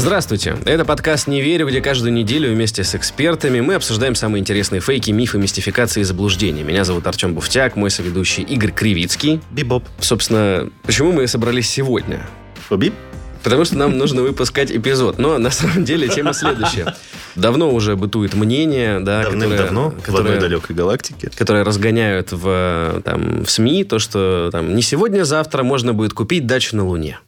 Здравствуйте, это подкаст «Не верю», где каждую неделю вместе с экспертами мы обсуждаем самые интересные фейки, мифы, мистификации и заблуждения. Меня зовут Артем Буфтяк, мой соведущий Игорь Кривицкий. Бибоп. Собственно, почему мы собрались сегодня? Бип. Потому что нам нужно выпускать эпизод. Но на самом деле тема следующая. Давно уже бытует мнение, да, Давным-давно, которое, в одной далекой галактике. которые разгоняют в, там, в СМИ то, что там, не сегодня-завтра можно будет купить дачу на Луне,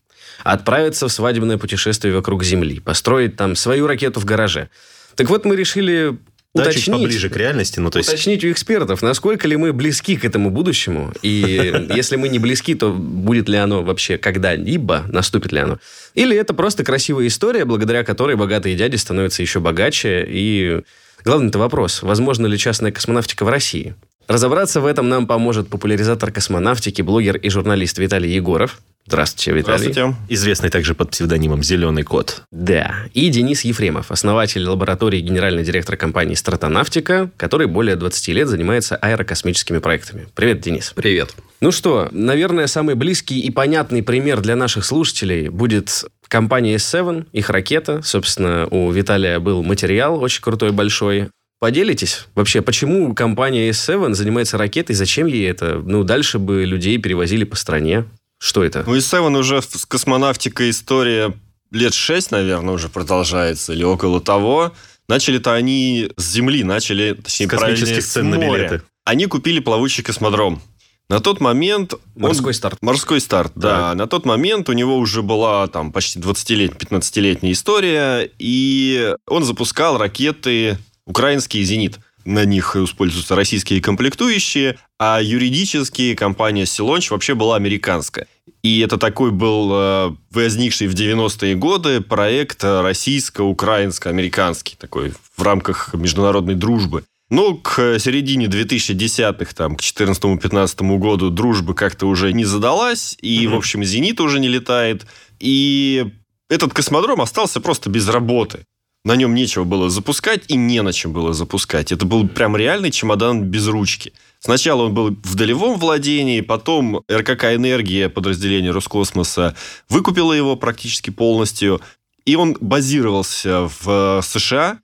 отправиться в свадебное путешествие вокруг Земли, построить там свою ракету в гараже. Так вот, мы решили Да, чуть уточнить, поближе к реальности. Ну, то есть, уточнить у экспертов, насколько ли мы близки к этому будущему. И если мы не близки, то будет ли оно вообще когда-либо, наступит ли оно. Или это просто красивая история, благодаря которой богатые дяди становятся еще богаче. И главный это вопрос, возможно ли частная космонавтика в России? Разобраться в этом нам поможет популяризатор космонавтики, блогер и журналист Виталий Егоров. Здравствуйте, Виталий. Здравствуйте. известный также под псевдонимом «Зеленый кот». Да. И Денис Ефремов, основатель лаборатории и генеральный директор компании «Стратонавтика», который более 20 лет занимается аэрокосмическими проектами. Привет, Денис. Привет. Ну что, наверное, самый близкий и понятный пример для наших слушателей будет компания S7, их ракета. Собственно, у Виталия был материал очень крутой, большой. Поделитесь вообще, почему компания S7 занимается ракетой, зачем ей это? Ну, дальше бы людей перевозили по стране. Что это? Ну, и Севен уже с космонавтикой история лет шесть, наверное, уже продолжается, или около того. Начали-то они с Земли, начали, точнее, С космических цен на билеты. Они купили плавучий космодром. На тот момент... он- Морской старт. Морской старт, да. На тот момент у него уже была там почти 20-летняя, 15-летняя история, и он запускал ракеты украинские «Зенит». На них используются российские комплектующие, а юридически компания «Силонч» вообще была американская. И это такой был э, возникший в 90-е годы проект российско-украинско-американский, такой в рамках международной дружбы. Ну, к середине 2010-х, там, к 14-15 году дружба как-то уже не задалась, и, Мгм. в общем, «Зенит» уже не летает. И этот космодром остался просто без работы. На нем нечего было запускать и не на чем было запускать. Это был прям реальный чемодан без ручки. Сначала он был в долевом владении, потом РКК «Энергия», подразделение Роскосмоса, выкупило его практически полностью. И он базировался в США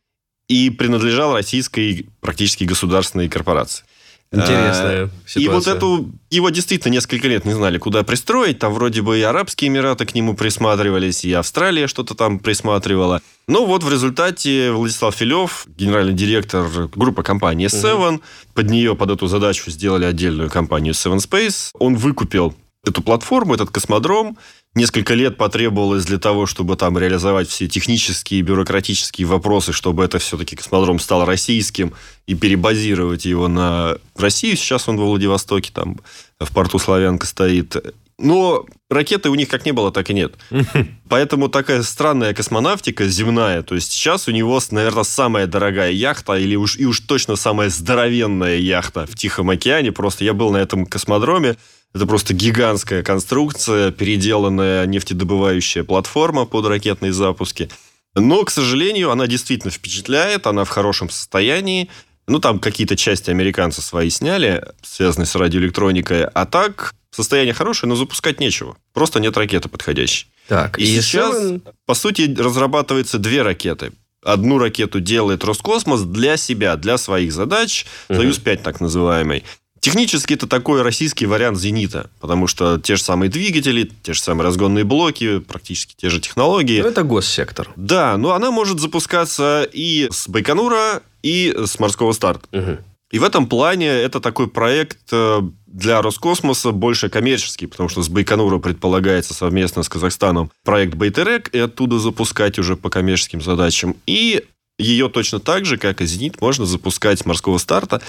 и принадлежал российской практически государственной корпорации. Интересная ситуация. И вот эту... Его действительно несколько лет не знали, куда пристроить. Там вроде бы и Арабские Эмираты к нему присматривались, и Австралия что-то там присматривала. Ну вот в результате Владислав Филев, генеральный директор группы компании Seven, под нее, под эту задачу сделали отдельную компанию Seven Space. Он выкупил эту платформу, этот космодром. Несколько лет потребовалось для того, чтобы там реализовать все технические и бюрократические вопросы, чтобы это все-таки космодром стал российским и перебазировать его на Россию. Сейчас он во Владивостоке, там в порту Славянка стоит. Но ракеты у них как не было, так и нет. Поэтому такая странная космонавтика земная. То есть сейчас у него, наверное, самая дорогая яхта, или уж, и уж точно самая здоровенная яхта в Тихом океане. Просто я был на этом космодроме. Это просто гигантская конструкция, переделанная нефтедобывающая платформа под ракетные запуски. Но, к сожалению, она действительно впечатляет, она в хорошем состоянии. Ну, там какие-то части американцы свои сняли, связанные с радиоэлектроникой. А так, состояние хорошее, но запускать нечего. Просто нет ракеты подходящей. Так, И сейчас, Seven- по сути, разрабатывается две ракеты. Одну ракету делает Роскосмос для себя, для своих задач. Мгм. Союз-5 так называемый. Технически это такой российский вариант «Зенита», потому что те же самые двигатели, те же самые разгонные блоки, практически те же технологии. Ну, это госсектор. Да, но она может запускаться и с Байконура, и с морского старта. Мгм. И в этом плане это такой проект э, для Роскосмоса больше коммерческий, потому что с Байконура предполагается совместно с Казахстаном проект Байтерек, и оттуда запускать уже по коммерческим задачам. И ее точно так же, как и «Зенит», можно запускать с морского старта.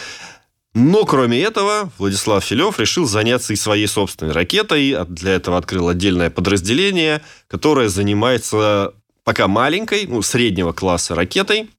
Но, кроме этого, Владислав Филев решил заняться и своей собственной ракетой. А Для этого открыл отдельное подразделение, которое занимается пока маленькой, ну, среднего класса ракетой.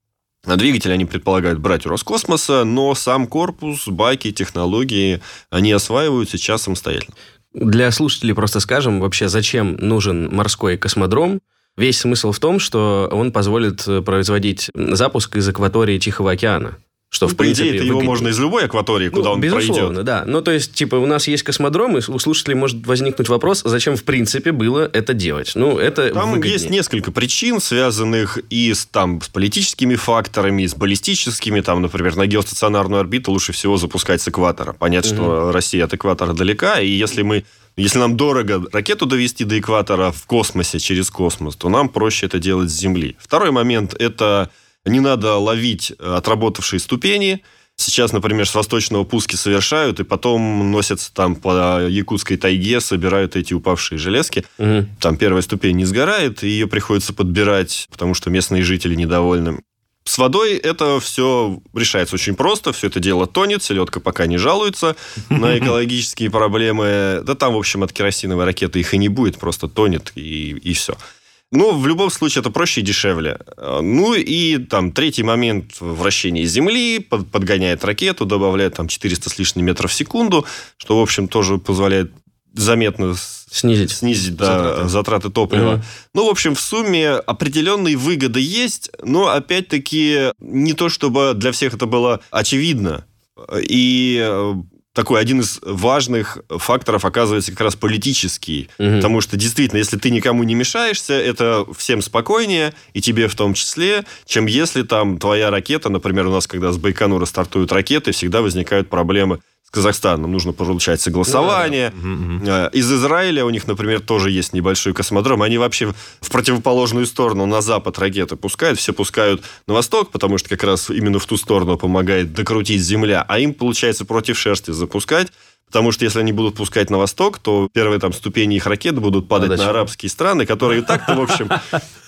А Двигатель они предполагают брать у Роскосмоса, но сам корпус, баки, технологии они осваивают сейчас самостоятельно. Для слушателей просто скажем вообще, зачем нужен морской космодром. Весь смысл в том, что он позволит э, производить запуск из акватории Тихого океана. Что, в По принципе, идее, это его можно из любой акватории, куда Ну, он безусловно, пройдет. да. Ну, то есть, типа, у нас есть космодром, и у слушателей может возникнуть вопрос, зачем, в принципе, было это делать. Ну, это Там выгоднее. есть несколько причин, связанных и с, там, с политическими факторами, и с баллистическими. Там, например, на геостационарную орбиту лучше всего запускать с экватора. Понятно, что Россия от экватора далека, и если мы если нам дорого ракету довести до экватора в космосе, через космос, то нам проще это делать с Земли. Второй момент – это не надо ловить отработавшие ступени. Сейчас, например, с восточного пуски совершают, и потом носятся там по якутской тайге, собирают эти упавшие железки Мгм. там первая ступень не сгорает, и ее приходится подбирать, потому что местные жители недовольны. С водой это все решается очень просто, все это дело тонет, селедка пока не жалуется на экологические проблемы. Да там, в общем, от керосиновой ракеты их и не будет, просто тонет и, и все. Но в любом случае это проще и дешевле. Э, Ну и там третий момент вращения Земли, под- подгоняет ракету, добавляет там 400 с лишним метров в секунду, что, в общем, тоже позволяет заметно Снизить. снизить да, затраты. затраты. топлива. Мгм. Ну, в общем, в сумме определенные выгоды есть, но, опять-таки, не то чтобы для всех это было очевидно. И э, такой один из важных факторов оказывается как раз политический. Мгм. Потому что, действительно, если ты никому не мешаешься, это всем спокойнее, и тебе в том числе, чем если там твоя ракета, например, у нас, когда с Байконура стартуют ракеты, всегда возникают проблемы с Казахстаном. Нужно получать согласование. Э, Из Израиля у них, например, тоже есть небольшой космодром. Они вообще в противоположную сторону, на запад ракеты пускают. Все пускают на восток, потому что как раз именно в ту сторону помогает докрутить Земля. А им, получается, против шерсти запускать. Потому что если они будут пускать на восток, то первые там ступени их ракет будут падать Подача. на арабские страны, которые и так-то, в общем,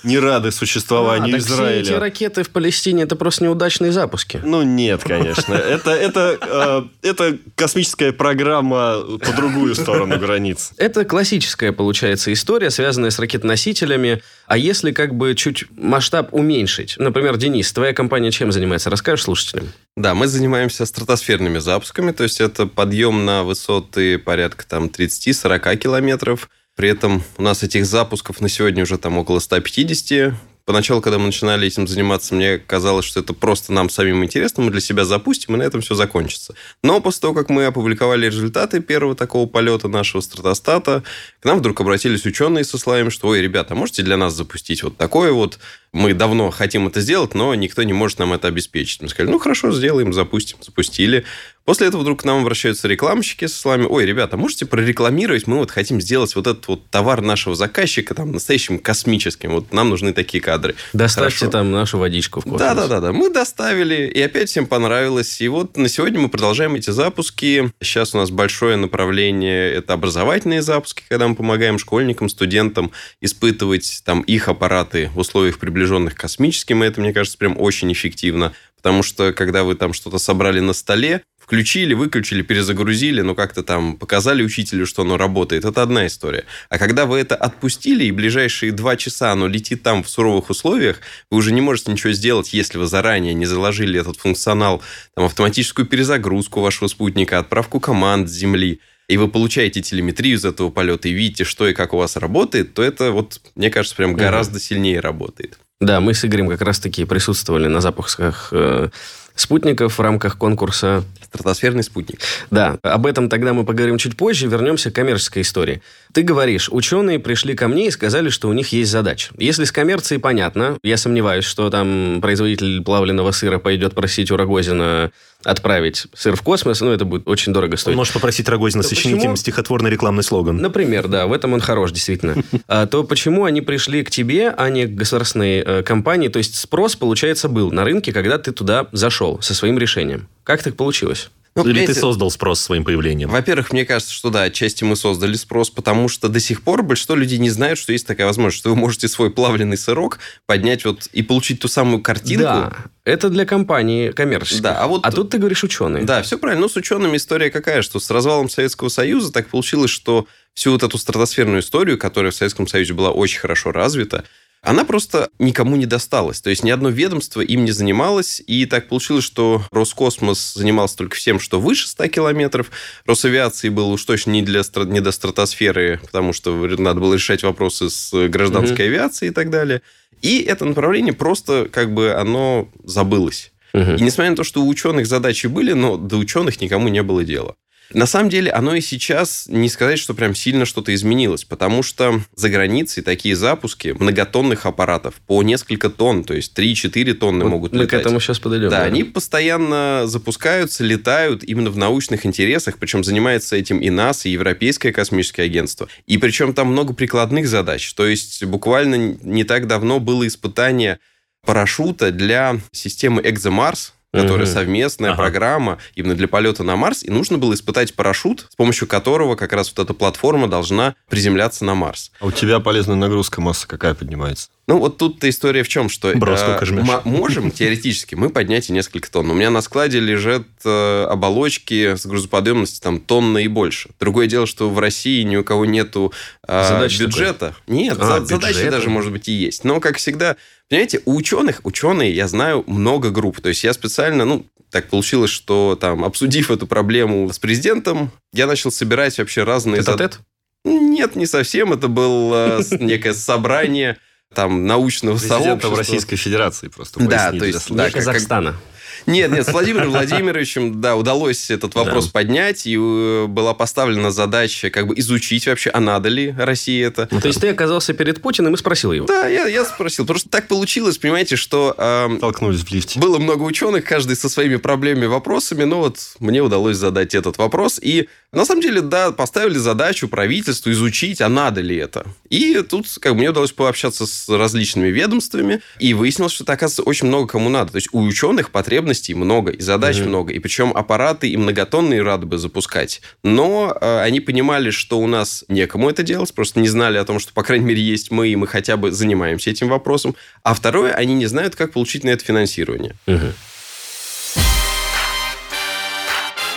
не рады существованию А, так все Израиля. эти ракеты в Палестине это просто неудачные запуски. Ну, нет, конечно. Это, это, э, это космическая программа по другую сторону границ. Это классическая, получается, история, связанная с ракетоносителями. А если как бы чуть масштаб уменьшить? Например, Денис, твоя компания чем занимается? Расскажешь слушателям? Да, мы занимаемся стратосферными запусками, то есть это подъем на высоты порядка там 30-40 километров. При этом у нас этих запусков на сегодня уже там около 150. Поначалу, когда мы начинали этим заниматься, мне казалось, что это просто нам самим интересно, мы для себя запустим, и на этом все закончится. Но после того, как мы опубликовали результаты первого такого полета нашего стратостата, к нам вдруг обратились ученые со словами, что, ой, ребята, можете для нас запустить вот такое вот? Мы давно хотим это сделать, но никто не может нам это обеспечить. Мы сказали, ну хорошо, сделаем, запустим. Запустили. После этого вдруг к нам обращаются рекламщики со словами, ой, ребята, можете прорекламировать? Мы вот хотим сделать вот этот вот товар нашего заказчика там настоящим космическим. Вот нам нужны такие кадры. Доставьте Хорошо. там нашу водичку в космос. Да, да, да, да. Мы доставили, и опять всем понравилось. И вот на сегодня мы продолжаем эти запуски. Сейчас у нас большое направление это образовательные запуски, когда мы помогаем школьникам, студентам испытывать там их аппараты в условиях приближенных к космическим. И это, мне кажется, прям очень эффективно. Потому что когда вы там что-то собрали на столе, включили, выключили, перезагрузили, ну как-то там показали учителю, что оно работает, это одна история. А когда вы это отпустили, и ближайшие два часа оно летит там в суровых условиях, вы уже не можете ничего сделать, если вы заранее не заложили этот функционал, там, автоматическую перезагрузку вашего спутника, отправку команд с Земли, и вы получаете телеметрию из этого полета и видите, что и как у вас работает, то это вот, мне кажется, прям гораздо сильнее работает. Да, мы с Игорем как раз-таки присутствовали на запусках э, спутников в рамках конкурса. Стратосферный спутник. Да, об этом тогда мы поговорим чуть позже. Вернемся к коммерческой истории. Ты говоришь, ученые пришли ко мне и сказали, что у них есть задача. Если с коммерцией понятно, я сомневаюсь, что там производитель плавленного сыра пойдет просить у Рогозина отправить сыр в космос, ну, это будет очень дорого Он стоить. может попросить Рогозина Да сочинить почему? им стихотворный рекламный слоган. Например, да, в этом он хорош, действительно. А, то почему они пришли к тебе, а не к государственной э, компании? То есть спрос, получается, был на рынке, когда ты туда зашел со своим решением. Как так получилось? Ну, Или ты создал спрос своим появлением? Во-первых, мне кажется, что да, отчасти мы создали спрос, потому что до сих пор большинство людей не знают, что есть такая возможность, что вы можете свой плавленый сырок поднять вот и получить ту самую картинку. Да, это для компании коммерческой. Да, а вот- тут ты говоришь ученые. Да, все правильно. Ну, с учеными история какая, что с развалом Советского Союза так получилось, что всю вот эту стратосферную историю, которая в Советском Союзе была очень хорошо развита, она просто никому не досталась. То есть ни одно ведомство им не занималось, и так получилось, что Роскосмос занимался только всем, что выше 100 километров. Росавиации был уж точно не, для, не до стратосферы, потому что надо было решать вопросы с гражданской угу. авиацией и так далее. И это направление просто как бы оно забылось. Угу. И несмотря на то, что у ученых задачи были, но до ученых никому не было дела. На самом деле, оно и сейчас не сказать, что прям сильно что-то изменилось, потому что за границей такие запуски многотонных аппаратов по несколько тонн, то есть 3-4 тонны вот могут мы летать. к этому сейчас подойдем. Да, да, они постоянно запускаются, летают именно в научных интересах, причем занимается этим и НАСА, и Европейское космическое агентство. И причем там много прикладных задач. То есть буквально не так давно было испытание парашюта для системы ExoMars, которая угу. совместная ага. программа именно для полета на Марс, и нужно было испытать парашют, с помощью которого как раз вот эта платформа должна приземляться на Марс. А у тебя полезная нагрузка масса какая поднимается? Ну, вот тут-то история в чем, что Бро, э, мы можем теоретически мы поднять и несколько тонн. У меня на складе лежат э, оболочки с грузоподъемностью там тонна и больше. Другое дело, что в России ни у кого нету э, бюджета. Такой? Нет, а, за, задачи даже, может быть, и есть. Но, как всегда, понимаете, у ученых, ученые, я знаю много групп. То есть я специально, ну, так получилось, что там, обсудив эту проблему с президентом, я начал собирать вообще разные... Это зад... Нет, не совсем. Это было э, некое собрание там научного сообщества. Российской Федерации просто. Да, то есть... Да, Казахстана. Нет, нет, с Владимиром Владимировичем, да, удалось этот вопрос да. поднять, и э, была поставлена задача как бы изучить вообще, а надо ли России это. Ну, то есть ты оказался перед Путиным и спросил его? Да, я, я спросил. Просто так получилось, понимаете, что... Э, Толкнулись в лифте. Было много ученых, каждый со своими проблемами, вопросами, но вот мне удалось задать этот вопрос, и на самом деле, да, поставили задачу правительству изучить, а надо ли это. И тут как бы, мне удалось пообщаться с различными ведомствами, и выяснилось, что, оказывается, очень много кому надо. То есть у ученых потребностей много, и задач угу. много, и причем аппараты и многотонные рады бы запускать. Но э, они понимали, что у нас некому это делать, просто не знали о том, что, по крайней мере, есть мы, и мы хотя бы занимаемся этим вопросом. А второе, они не знают, как получить на это финансирование. Угу.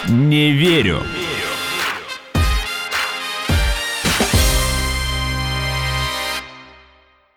Не верю.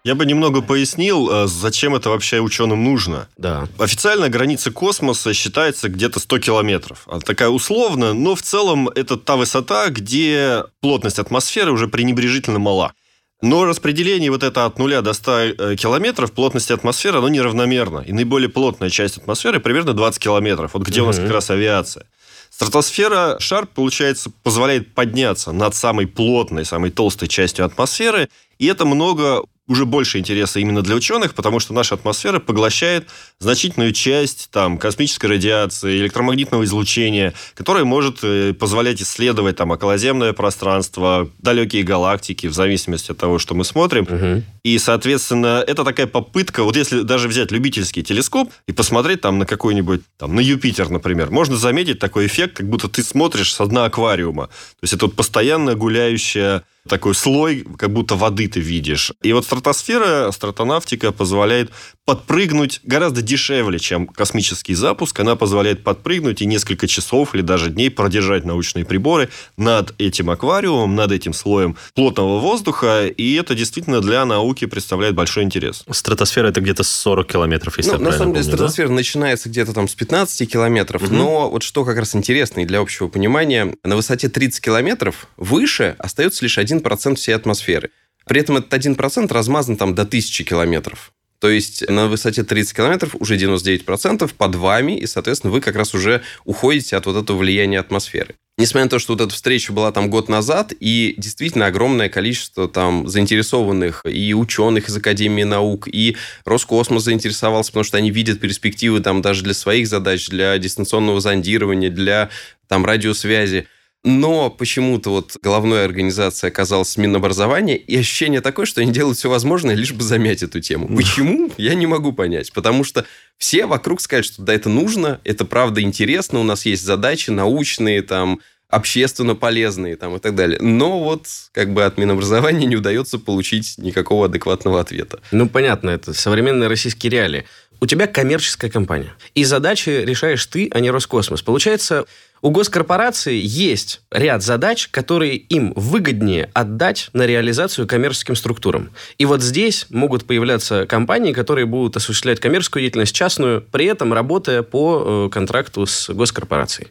Я бы немного пояснил, э, зачем это вообще ученым нужно. Да. Официально граница космоса считается где-то 100 километров. Она такая условная, но в целом это та высота, где плотность атмосферы уже пренебрежительно мала. Но распределение вот это от нуля до 100 э, километров плотности атмосферы, оно неравномерно. И наиболее плотная часть атмосферы примерно 20 километров. Вот где угу. у нас как раз авиация. Стратосфера, шар, получается, позволяет подняться над самой плотной, самой толстой частью атмосферы, и это много уже больше интереса именно для ученых, потому что наша атмосфера поглощает значительную часть там, космической радиации, электромагнитного излучения, которое может э, позволять исследовать там, околоземное пространство, далекие галактики, в зависимости от того, что мы смотрим. Угу. И, соответственно, это такая попытка, вот если даже взять любительский телескоп и посмотреть там на какой-нибудь, там, на Юпитер, например, можно заметить такой эффект, как будто ты смотришь с дна аквариума. То есть это вот постоянно гуляющая такой слой, как будто воды ты видишь. И вот стратосфера, стратонавтика позволяет подпрыгнуть гораздо дешевле, чем космический запуск. Она позволяет подпрыгнуть и несколько часов или даже дней продержать научные приборы над этим аквариумом, над этим слоем плотного воздуха. И это действительно для науки представляет большой интерес. Стратосфера это где-то 40 километров, если ну, я На самом деле, помню, стратосфера да? начинается где-то там с 15 километров. Угу. Но вот что как раз интересно и для общего понимания, на высоте 30 километров выше остается лишь 1% всей атмосферы. При этом этот 1% размазан там до 1000 километров. То есть на высоте 30 километров уже 99% под вами, и, соответственно, вы как раз уже уходите от вот этого влияния атмосферы. Несмотря на то, что вот эта встреча была там год назад, и действительно огромное количество там заинтересованных и ученых из Академии наук, и Роскосмос заинтересовался, потому что они видят перспективы там даже для своих задач, для дистанционного зондирования, для там радиосвязи. Но почему-то вот головной организацией оказалась Минобразование, и ощущение такое, что они делают все возможное, лишь бы замять эту тему. Почему? Я не могу понять. Потому что все вокруг сказать, что да, это нужно, это правда интересно, у нас есть задачи научные, там, общественно полезные там, и так далее. Но вот как бы от Минобразования не удается получить никакого адекватного ответа. Ну, понятно, это современные российские реалии. у тебя коммерческая компания. И задачи решаешь ты, а не Роскосмос. Получается, у госкорпорации есть ряд задач, которые им выгоднее отдать на реализацию коммерческим структурам. И вот здесь могут появляться компании, которые будут осуществлять коммерческую деятельность частную, при этом работая по э, контракту с госкорпорацией.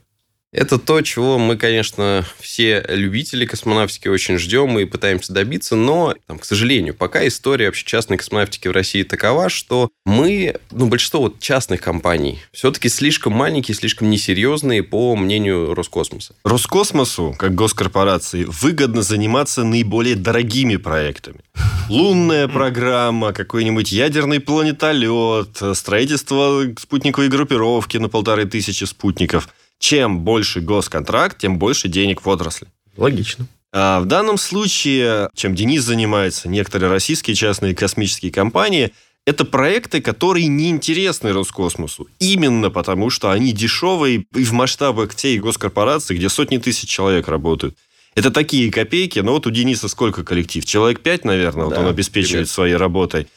Это то, чего мы, конечно, все любители космонавтики очень ждем и пытаемся добиться, но, там, к сожалению, пока история вообще частной космонавтики в России такова, что мы, ну, большинство вот частных компаний все-таки слишком маленькие, слишком несерьезные, по мнению Роскосмоса. Роскосмосу, как госкорпорации, выгодно заниматься наиболее дорогими проектами. Лунная программа, какой-нибудь ядерный планетолет, строительство спутниковой группировки на полторы тысячи спутников – чем больше госконтракт, тем больше денег в отрасли. Логично. А в данном случае, чем Денис занимается, некоторые российские частные космические компании, это проекты, которые неинтересны Роскосмосу. Именно потому, что они дешевые и в масштабах всей госкорпорации, где сотни тысяч человек работают. Это такие копейки, но вот у Дениса сколько коллектив? Человек пять, наверное, да, вот он обеспечивает привет. своей работой.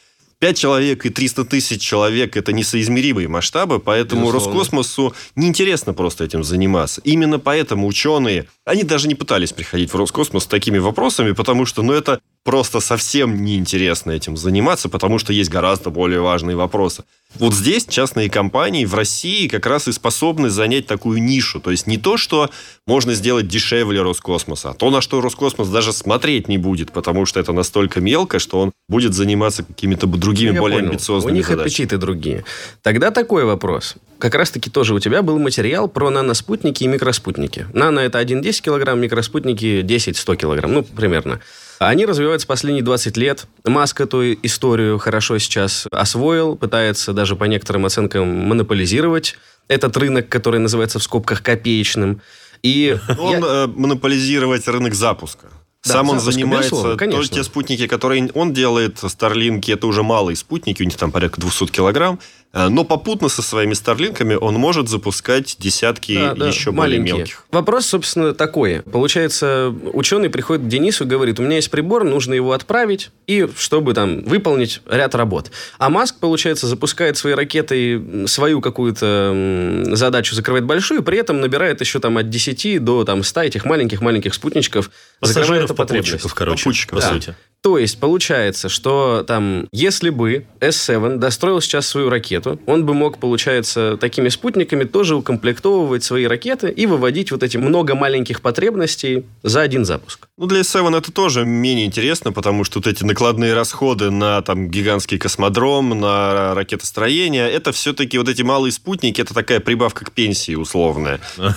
5 человек и 300 тысяч человек – это несоизмеримые масштабы, поэтому Безусловно. Роскосмосу неинтересно просто этим заниматься. Именно поэтому ученые, они даже не пытались приходить в Роскосмос с такими вопросами, потому что, ну, это просто совсем неинтересно этим заниматься, потому что есть гораздо более важные вопросы. Вот здесь частные компании в России как раз и способны занять такую нишу. То есть не то, что можно сделать дешевле Роскосмоса, а то, на что Роскосмос даже смотреть не будет, потому что это настолько мелко, что он будет заниматься какими-то другими, Я более понял. амбициозными У них задачами. аппетиты другие. Тогда такой вопрос. Как раз-таки тоже у тебя был материал про наноспутники и микроспутники. Нано – это 1,10 килограмм, микроспутники – 10-100 килограмм, ну, примерно. Они развиваются последние 20 лет. Маск эту историю хорошо сейчас освоил, пытается даже по некоторым оценкам монополизировать этот рынок, который называется в скобках копеечным. И он я... Э, монополизировать рынок запуска. Да, Сам он занимается... Безусловно, те спутники, которые он делает, Старлинки, это уже малые спутники, у них там порядка 200 килограмм. Э, но попутно со своими старлинками он может запускать десятки да, да, еще маленькие. более мелких. Вопрос, собственно, такой. Получается, ученый приходит к Денису и говорит, у меня есть прибор, нужно его отправить, и чтобы там выполнить ряд работ. А Маск, получается, запускает свои ракеты, свою какую-то задачу закрывает большую, при этом набирает еще там от 10 до там, 100 этих маленьких-маленьких спутничков. Пассажиров, попутчиков, короче, попутчиков, по да. сути. То есть получается, что там, если бы S7 достроил сейчас свою ракету, он бы мог, получается, такими спутниками тоже укомплектовывать свои ракеты и выводить вот эти много маленьких потребностей за один запуск. Ну, для S7 это тоже менее интересно, потому что вот эти накладные расходы на там гигантский космодром, на ракетостроение, это все-таки вот эти малые спутники, это такая прибавка к пенсии условная.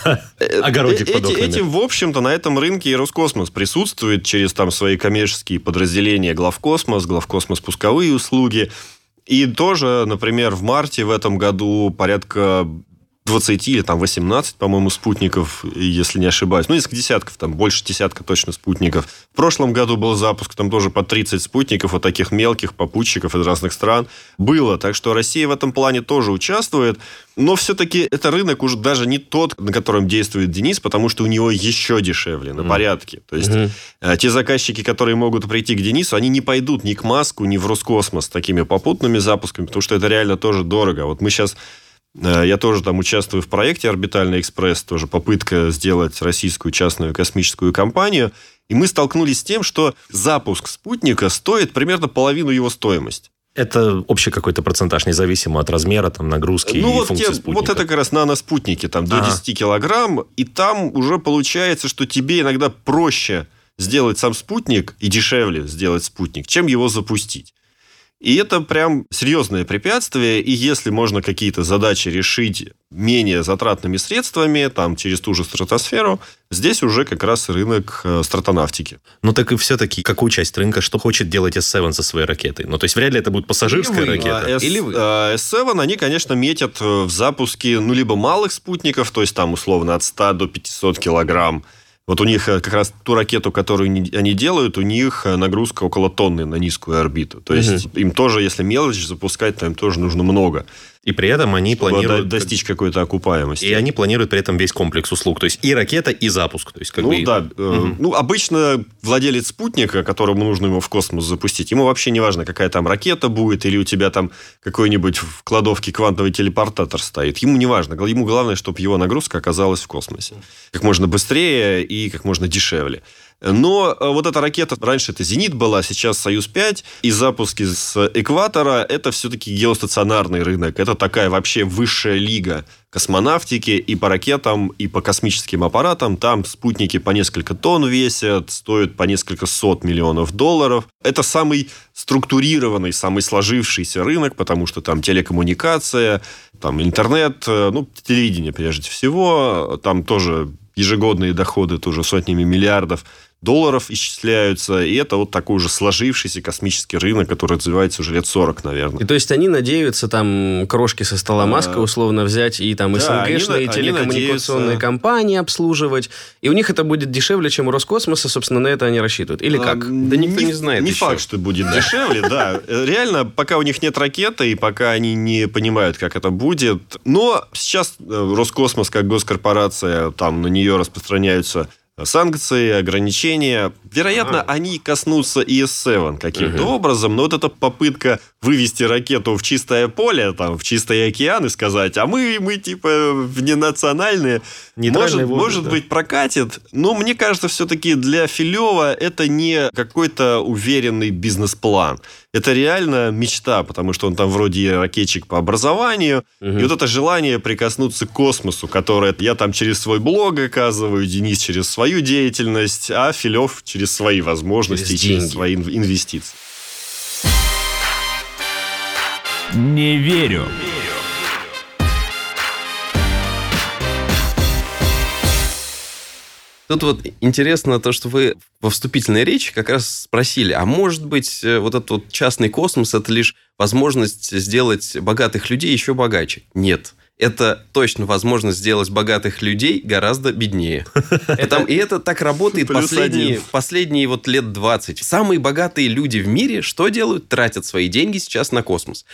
Огородик под Этим, в общем-то, на этом рынке и Роскосмос присутствует через там свои коммерческие подразделения подразделение Главкосмос, Главкосмос пусковые услуги. И тоже, например, в марте в этом году порядка 20 или там 18, по-моему, спутников, если не ошибаюсь. Ну, несколько десятков, там больше десятка точно спутников. В прошлом году был запуск, там тоже по 30 спутников, вот таких мелких попутчиков из разных стран было. Так что Россия в этом плане тоже участвует. Но все-таки это рынок уже даже не тот, на котором действует Денис, потому что у него еще дешевле, на порядке. То есть mm-hmm. те заказчики, которые могут прийти к Денису, они не пойдут ни к Маску, ни в Роскосмос с такими попутными запусками, потому что это реально тоже дорого. Вот мы сейчас я тоже там участвую в проекте «Орбитальный экспресс», тоже попытка сделать российскую частную космическую компанию. И мы столкнулись с тем, что запуск спутника стоит примерно половину его стоимости. Это общий какой-то процентаж, независимо от размера, там, нагрузки ну, и вот функции те, спутника. Вот это как раз наноспутники, там, до ага. 10 килограмм, и там уже получается, что тебе иногда проще сделать сам спутник и дешевле сделать спутник, чем его запустить. И это прям серьезное препятствие, и если можно какие-то задачи решить менее затратными средствами, там, через ту же стратосферу, здесь уже как раз рынок э, стратонавтики. Ну, так и все-таки, какую часть рынка, что хочет делать S7 со своей ракетой? Ну, то есть, вряд ли это будет пассажирская Или вы, ракета. А, S, Или вы? А, S7, они, конечно, метят в запуске, ну, либо малых спутников, то есть, там, условно, от 100 до 500 килограмм, вот у них э, как раз ту ракету, которую они делают, у них э, нагрузка около тонны на низкую орбиту. То есть угу. им тоже, если мелочь запускать, то им тоже нужно много. И при этом они чтобы планируют... до- достичь какой-то окупаемости. И они планируют при этом весь комплекс услуг. То есть и ракета, и запуск. То есть как ну бы... да, э, ну обычно владелец спутника, которому нужно его в космос запустить, ему вообще не важно, какая там ракета будет, или у тебя там какой-нибудь в кладовке квантовый телепортатор стоит. Ему не важно. Ему главное, чтобы его нагрузка оказалась в космосе. Как можно быстрее и как можно дешевле. Но э, вот эта ракета, раньше это «Зенит» была, сейчас «Союз-5», и запуски с экватора – это все-таки геостационарный рынок. Это такая вообще высшая лига космонавтики и по ракетам, и по космическим аппаратам. Там спутники по несколько тонн весят, стоят по несколько сот миллионов долларов. Это самый структурированный, самый сложившийся рынок, потому что там телекоммуникация, там интернет, э, ну, телевидение прежде всего, там тоже ежегодные доходы тоже сотнями миллиардов долларов исчисляются, и это вот такой уже сложившийся космический рынок, который развивается уже лет 40, И наверное. то есть они надеются там крошки со стола Маска условно взять и там Да, СНГшные они они телекоммуникационные надеются. компании обслуживать. И у них это будет дешевле, чем у Роскосмоса, собственно, на это они рассчитывают. Или как? А, Да никто не знает Не еще. факт, что будет дешевле, да. Э, Реально, пока у них нет ракеты, и пока они не понимают, как это будет. Но сейчас э, Роскосмос, как госкорпорация, там на нее распространяются санкции, ограничения. Вероятно, они коснутся ES-7 каким-то образом, но вот эта попытка вывести ракету в чистое поле, там, в чистый океан и сказать, а мы, мы типа вненациональные, Нейтральные может, воды, может да. быть, прокатит, но мне кажется, все-таки для Филева это не какой-то уверенный бизнес-план. Это реально мечта, потому что он там вроде ракетчик по образованию, и вот это желание прикоснуться к космосу, которое я там через свой блог оказываю, Денис через свою деятельность, а Филев через свои возможности, Через через свои ин- инвестиции. Не верю. Тут вот интересно то, что вы во вступительной речи как раз спросили, а может быть, э, вот этот вот частный космос – это лишь возможность сделать богатых людей еще богаче? Нет. Это точно возможность сделать богатых людей гораздо беднее. Там- и это так работает последние, последние вот лет 20. Самые богатые люди в мире что делают? Тратят свои деньги сейчас на космос.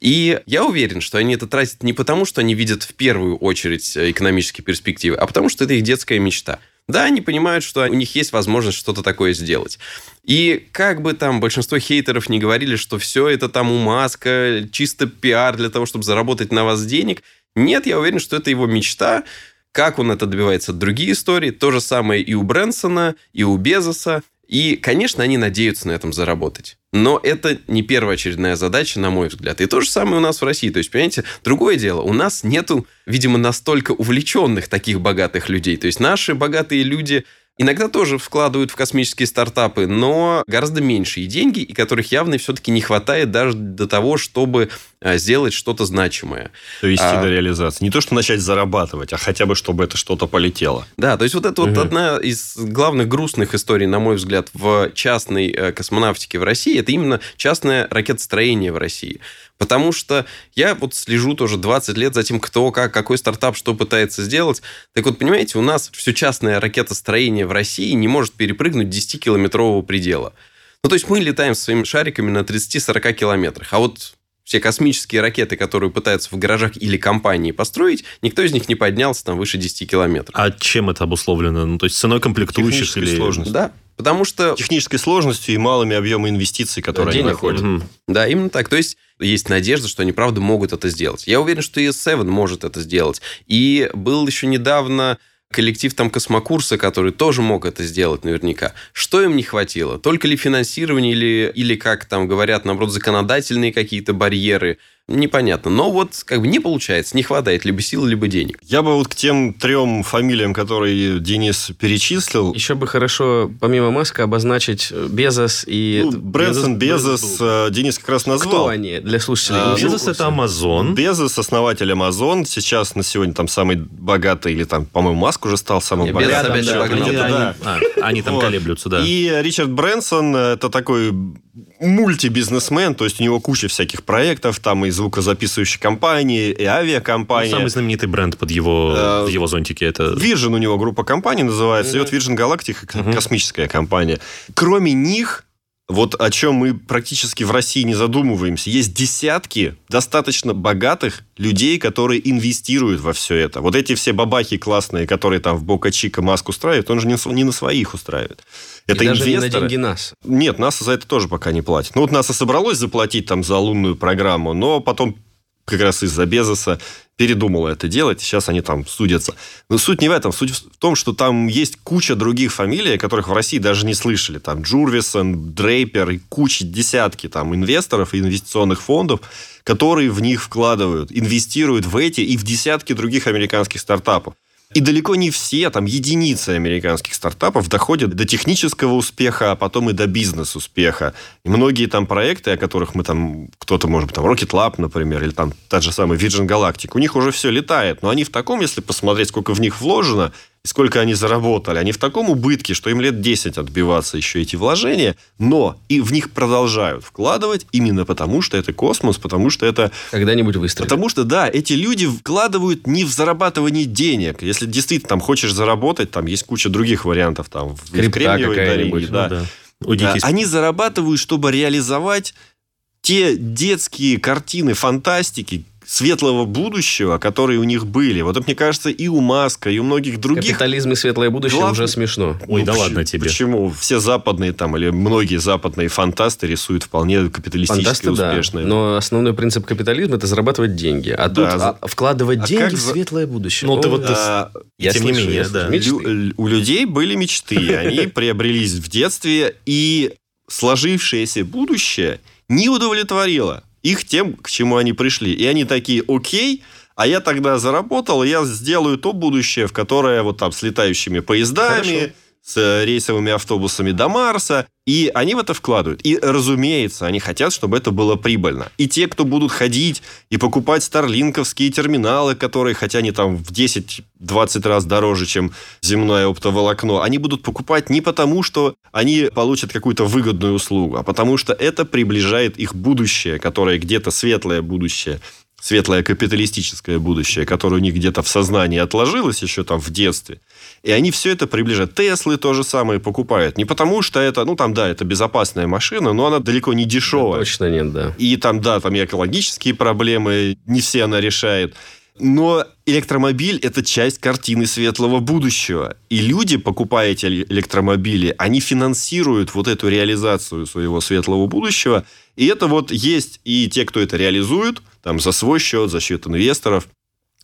И я уверен, что они это тратят не потому, что они видят в первую очередь э, экономические перспективы, а потому что это их детская мечта. Да, они понимают, что у них есть возможность что-то такое сделать. И как бы там большинство хейтеров не говорили, что все это там у Маска, чисто пиар для того, чтобы заработать на вас денег, нет, я уверен, что это его мечта. Как он это добивается, другие истории. То же самое и у Брэнсона, и у Безоса. И, конечно, они надеются на этом заработать. Но это не первоочередная задача, на мой взгляд. И то же самое у нас в России. То есть, понимаете, другое дело. У нас нету, видимо, настолько увлеченных таких богатых людей. То есть, наши богатые люди иногда тоже вкладывают в космические стартапы, но гораздо меньшие деньги, и которых явно все-таки не хватает даже до того, чтобы а, сделать что-то значимое. Довести А- до реализации. Не то, что начать зарабатывать, а хотя бы, чтобы это что-то полетело. Да, то есть вот это вот одна из главных грустных историй, на мой взгляд, в частной э, космонавтике в России, это именно частное ракетостроение в России. Потому что я вот слежу тоже 20 лет за тем, кто, как, какой стартап что пытается сделать. Так вот, понимаете, у нас все частное ракетостроение в России не может перепрыгнуть 10-километрового предела. Ну, то есть мы летаем своими шариками на 30-40 километрах. А вот все космические ракеты, которые пытаются в гаражах или компании построить, никто из них не поднялся там выше 10 километров. А чем это обусловлено? Ну, то есть ценой комплектующих или... сложностью. Да, потому что Технической сложностью и малыми объемами инвестиций, которые они денег находят. Мгм. Да, именно так. То есть есть надежда, что они правда могут это сделать. Я уверен, что и S7 может это сделать. И был еще недавно коллектив там космокурса, который тоже мог это сделать наверняка. Что им не хватило? Только ли финансирование или, или как там говорят, наоборот, законодательные какие-то барьеры? Непонятно. Но вот как бы не получается, не хватает либо сил, либо денег. Я бы вот к тем трем фамилиям, которые Денис перечислил, Еще бы хорошо, помимо Маска, обозначить э, Безос и... ну, Брэнсон, Безос Безос, э, Денис как раз назвал. Кто они для слушателей? А, Безос курсе. это Amazon. Безос, основатель Amazon, сейчас на сегодня там самый богатый, или там, по-моему, Маск уже стал самым Безос богатым. опять же Да, где-то, они, да. а, они там Вот. колеблются, да. И Ричард Брэнсон э, это такой мультибизнесмен, то есть у него куча всяких проектов, там и звукозаписывающие компании, и Ну, авиакомпании. Самый знаменитый бренд под его, Э, в его зонтике это... Virgin у него группа компаний называется, и вот Virgin Galactic космическая компания. Кроме них, вот о чем мы практически в России не задумываемся. Есть десятки достаточно богатых людей, которые инвестируют во все это. Вот эти все бабахи классные, которые там в Бока Чика маску устраивают, он же не, не на своих устраивает. Это и даже инвесторы. не на деньги НАСА. Нет, НАСА за это тоже пока не платит. Ну вот НАСА собралось заплатить там за лунную программу, но потом как раз из-за Безоса передумала это делать, сейчас они там судятся. Но суть не в этом. Суть в том, что там есть куча других фамилий, которых в России даже не слышали. Там Джурвисон, Дрейпер и куча, десятки там инвесторов и инвестиционных фондов, которые в них вкладывают, инвестируют в эти и в десятки других американских стартапов. И далеко не все, там единицы американских стартапов доходят до технического успеха, а потом и до бизнес-успеха. И многие там проекты, о которых мы там, кто-то, может быть, там Rocket Lab, например, или там та же самая Virgin Galactic, у них уже все летает. Но они в таком, если посмотреть, сколько в них вложено, и сколько они заработали. Они в таком убытке, что им лет 10 отбиваться еще эти вложения, но и в них продолжают вкладывать именно потому, что это космос, потому что это... Когда-нибудь выстрелит. Потому что, да, эти люди вкладывают не в зарабатывание денег. Если действительно там хочешь заработать, там есть куча других вариантов. Там, в Кремниевой долине. Да. Ну, да. Они зарабатывают, чтобы реализовать те детские картины фантастики, светлого будущего, которые у них были. Вот это, мне кажется, и у Маска, и у многих других... Капитализм и светлое будущее Глав... уже смешно. Ой, ну, да почему, ладно тебе. Почему? Все западные там, или многие западные фантасты рисуют вполне капиталистически Фантасты, успешные. Да. Но основной принцип капитализма – это зарабатывать деньги. А да. тут а, вкладывать а деньги в светлое будущее. Ну, ты вот... А, я тем слышу, не менее, да. Лю- у людей были мечты. Они приобрелись в детстве, и сложившееся будущее не удовлетворило их тем, к чему они пришли. И они такие, окей, а я тогда заработал, я сделаю то будущее, в которое вот там с летающими поездами, Хорошо с рейсовыми автобусами до Марса, и они в это вкладывают. И, разумеется, они хотят, чтобы это было прибыльно. И те, кто будут ходить и покупать старлинковские терминалы, которые, хотя они там в 10-20 раз дороже, чем земное оптоволокно, они будут покупать не потому, что они получат какую-то выгодную услугу, а потому что это приближает их будущее, которое где-то светлое будущее – светлое капиталистическое будущее, которое у них где-то в сознании отложилось еще там в детстве. И они все это приближают. Теслы то же самое покупают. Не потому, что это, ну, там, да, это безопасная машина, но она далеко не дешевая. Да, точно нет, да. И там, да, там и экологические проблемы, не все она решает. Но электромобиль – это часть картины светлого будущего. И люди, покупая эти электромобили, они финансируют вот эту реализацию своего светлого будущего. И это вот есть и те, кто это реализует, там, за свой счет, за счет инвесторов.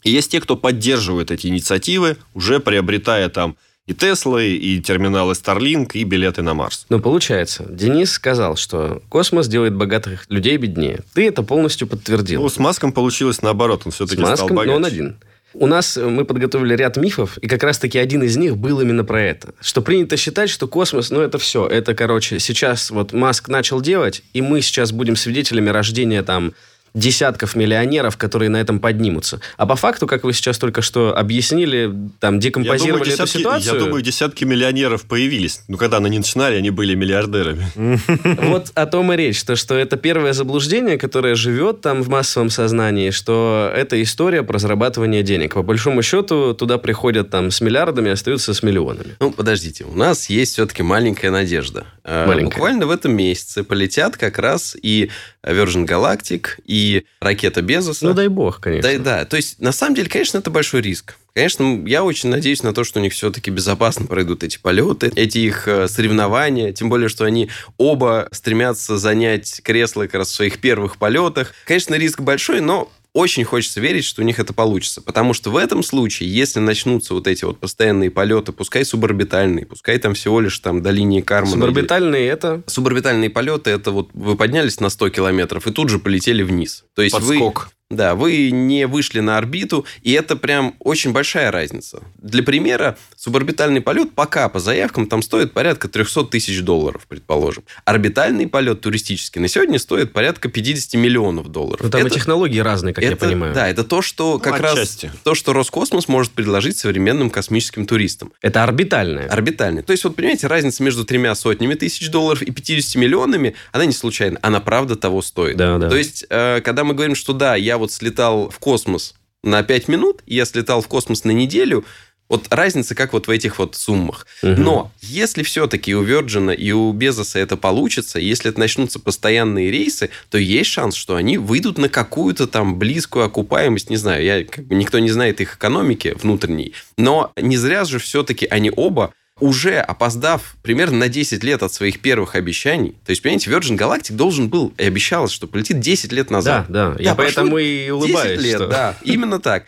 И есть те, кто поддерживает эти инициативы, уже приобретая там и Теслы, и терминалы Starlink, и билеты на Марс. Ну, получается, Денис сказал, что космос делает богатых людей беднее. Ты это полностью подтвердил. Ну, с Маском получилось наоборот, он все-таки с Маском, стал богаче. но он один. У нас э, мы подготовили ряд мифов, и как раз-таки один из них был именно про это. Что принято считать, что космос, ну, это все. Это, короче, сейчас вот Маск начал делать, и мы сейчас будем свидетелями рождения там десятков миллионеров, которые на этом поднимутся. А по факту, как вы сейчас только что объяснили, там декомпозировали я думаю, десятки, эту ситуацию. Я думаю, десятки миллионеров появились. Ну, когда они начинали, они были миллиардерами. Вот о том и речь, то, что это первое заблуждение, которое живет там в массовом сознании, что это история про зарабатывание денег. По большому счету, туда приходят там с миллиардами, остаются с миллионами. Ну, подождите, у нас есть все-таки маленькая надежда. Э, маленькая. Буквально в этом месяце полетят как раз и Virgin Galactic, и ракета Безоса. Ну, дай бог, конечно. Да, да. То есть, на самом деле, конечно, это большой риск. Конечно, я очень надеюсь на то, что у них все-таки безопасно пройдут эти полеты, эти их э, соревнования, тем более, что они оба стремятся занять кресло как раз в своих первых полетах. Конечно, риск большой, но очень хочется верить, что у них это получится. Потому что в этом случае, если начнутся вот эти вот постоянные полеты, пускай суборбитальные, пускай там всего лишь там до линии Кармана. Суборбитальные или... это? Суборбитальные полеты, это вот вы поднялись на 100 километров и тут же полетели вниз. То есть Подскок. вы да, вы не вышли на орбиту, и это прям очень большая разница. Для примера, суборбитальный полет пока по заявкам там стоит порядка 300 тысяч долларов, предположим. Орбитальный полет туристический на сегодня стоит порядка 50 миллионов долларов. Ну, там это, и технологии разные, как это, я понимаю. Да, это то, что как ну, раз то, что Роскосмос может предложить современным космическим туристам. Это орбитальное. Орбитальное. То есть, вот понимаете, разница между тремя сотнями тысяч долларов и 50 миллионами, она не случайна, она правда того стоит. Да, да. То есть, э, когда мы говорим, что да, я вот слетал в космос на 5 минут, я слетал в космос на неделю, Вот разница как вот в этих вот суммах. Мгм. Но если все-таки у Virgin и у Безоса это получится, если это начнутся постоянные рейсы, то есть шанс, что они выйдут на какую-то там близкую окупаемость. Не знаю, я, как бы, никто не знает их экономики внутренней. Но не зря же все-таки они оба уже опоздав примерно на 10 лет от своих первых обещаний, то есть, понимаете, Virgin Galactic должен был и обещалось, что полетит 10 лет Да, назад. да. Я поэтому и улыбаюсь. 10 лет, что- да, именно так.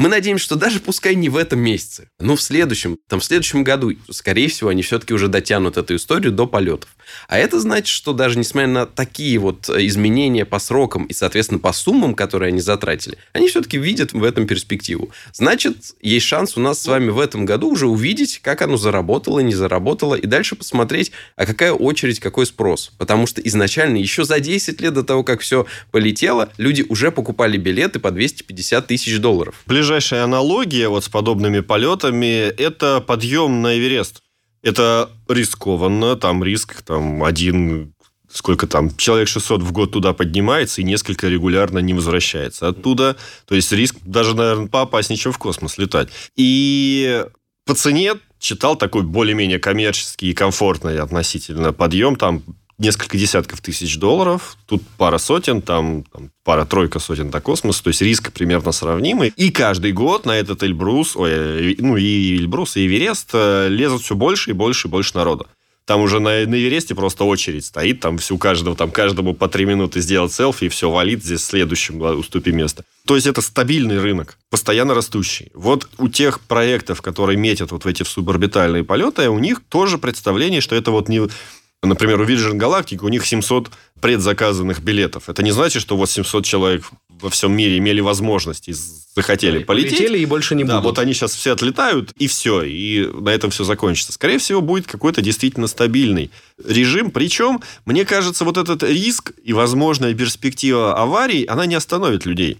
Мы надеемся, что даже пускай не в этом месяце, но в следующем, там в следующем году, скорее всего, они все-таки уже дотянут эту историю до полетов. А это значит, что даже несмотря на такие вот э, изменения по срокам и, соответственно, по суммам, которые они затратили, они все-таки видят в этом перспективу. Значит, есть шанс у нас с вами в этом году уже увидеть, как оно заработало, не заработало, и дальше посмотреть, а какая очередь, какой спрос. Потому что изначально, еще за 10 лет до того, как все полетело, люди уже покупали билеты по 250 тысяч долларов. Ближайшая аналогия вот с подобными полетами – это подъем на Эверест. Это рискованно, там риск там один, сколько там, человек 600 в год туда поднимается и несколько регулярно не возвращается оттуда. То есть риск даже, наверное, поопаснее, чем в космос летать. И по цене читал такой более-менее коммерческий и комфортный относительно подъем, там несколько десятков тысяч долларов, тут пара сотен, там, там пара-тройка сотен до космоса, то есть риск примерно сравнимый. И каждый год на этот Эльбрус, ой, э, ну и Эльбрус, и Эверест э, лезут все больше и больше и больше народа. Там уже на, на Эвересте просто очередь стоит, там всю каждого, там каждому по три минуты сделать селфи, и все, валит здесь следующим, уступи место. То есть это стабильный рынок, постоянно растущий. Вот у тех проектов, которые метят вот в эти суборбитальные полеты, у них тоже представление, что это вот не... Например, у Virgin Galactic у них 700 предзаказанных билетов. Это не значит, что вот 700 человек во всем мире имели возможность и захотели полететь. Полетели и больше не Да, будут. вот они сейчас все отлетают, и все, и на этом все закончится. Скорее всего, будет какой-то действительно стабильный режим. Причем, мне кажется, вот этот риск и возможная перспектива аварий, она не остановит людей.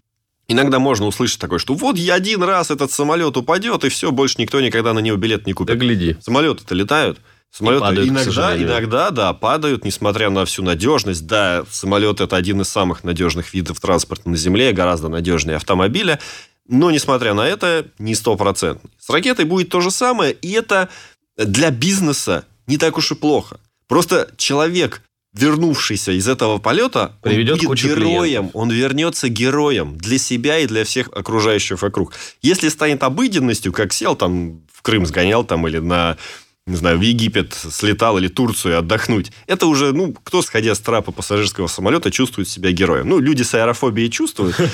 Иногда можно услышать такое, что вот я один раз этот самолет упадет, и все, больше никто никогда на него билет не Да купит. гляди. Самолеты-то летают. Самолеты падают, иногда, иногда, да, падают, несмотря на всю надежность. Да, самолет это один из самых надежных видов транспорта на Земле, гораздо надежнее автомобиля. Но, несмотря на это, не стопроцентный. С ракетой будет то же самое, и это для бизнеса не так уж и плохо. Просто человек, вернувшийся из этого полета, он Приведет будет кучу героем, клиентов. он вернется героем для себя и для всех окружающих вокруг. Если станет обыденностью, как сел там в Крым сгонял там или на не знаю, в Египет слетал или Турцию отдохнуть. Это уже, ну, кто, сходя с трапа пассажирского самолета, чувствует себя героем? Ну, люди с аэрофобией чувствуют.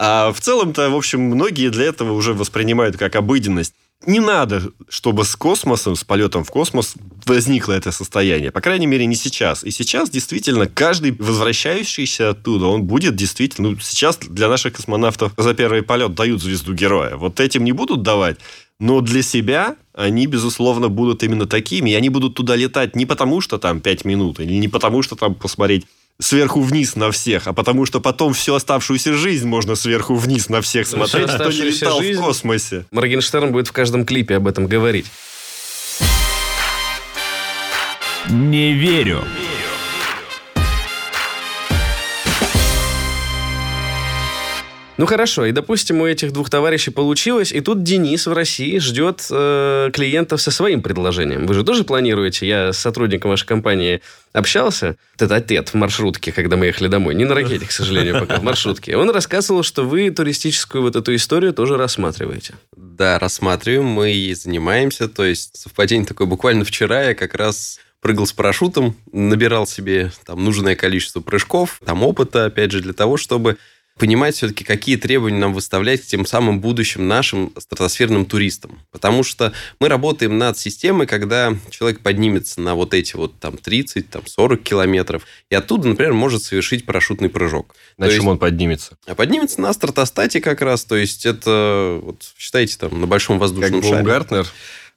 А в целом-то, в общем, многие для этого уже воспринимают как обыденность. Не надо, чтобы с космосом, с полетом в космос возникло это состояние. По крайней мере, не сейчас. И сейчас действительно каждый возвращающийся оттуда, он будет действительно... Ну, сейчас для наших космонавтов за первый полет дают звезду героя. Вот этим не будут давать. Но для себя они, безусловно, будут именно такими. И они будут туда летать не потому, что там 5 минут, или не потому, что там посмотреть сверху вниз на всех, а потому что потом всю оставшуюся жизнь можно сверху вниз на всех смотреть, кто не летал жизнь? в космосе. Моргенштерн будет в каждом клипе об этом говорить. Не верю. Ну хорошо, и допустим, у этих двух товарищей получилось, и тут Денис в России ждет э, клиентов со своим предложением. Вы же тоже планируете? Я с сотрудником вашей компании общался, тет-а-тет в маршрутке, когда мы ехали домой. Не на ракете, к сожалению, пока в маршрутке. Он рассказывал, что вы туристическую вот эту историю тоже рассматриваете. Да, рассматриваем, мы и занимаемся. То есть совпадение такое. Буквально вчера я как раз прыгал с парашютом, набирал себе там нужное количество прыжков, там опыта, опять же, для того, чтобы понимать все-таки, какие требования нам выставлять к тем самым будущим нашим стратосферным туристам. Потому что мы работаем над системой, когда человек поднимется на вот эти вот там 30, там 40 километров, и оттуда, например, может совершить парашютный прыжок. На То чем есть- он поднимется? А поднимется на стратостате как раз, то есть это, вот считайте, там, на большом Как воздушном шаре. Баумгартнер?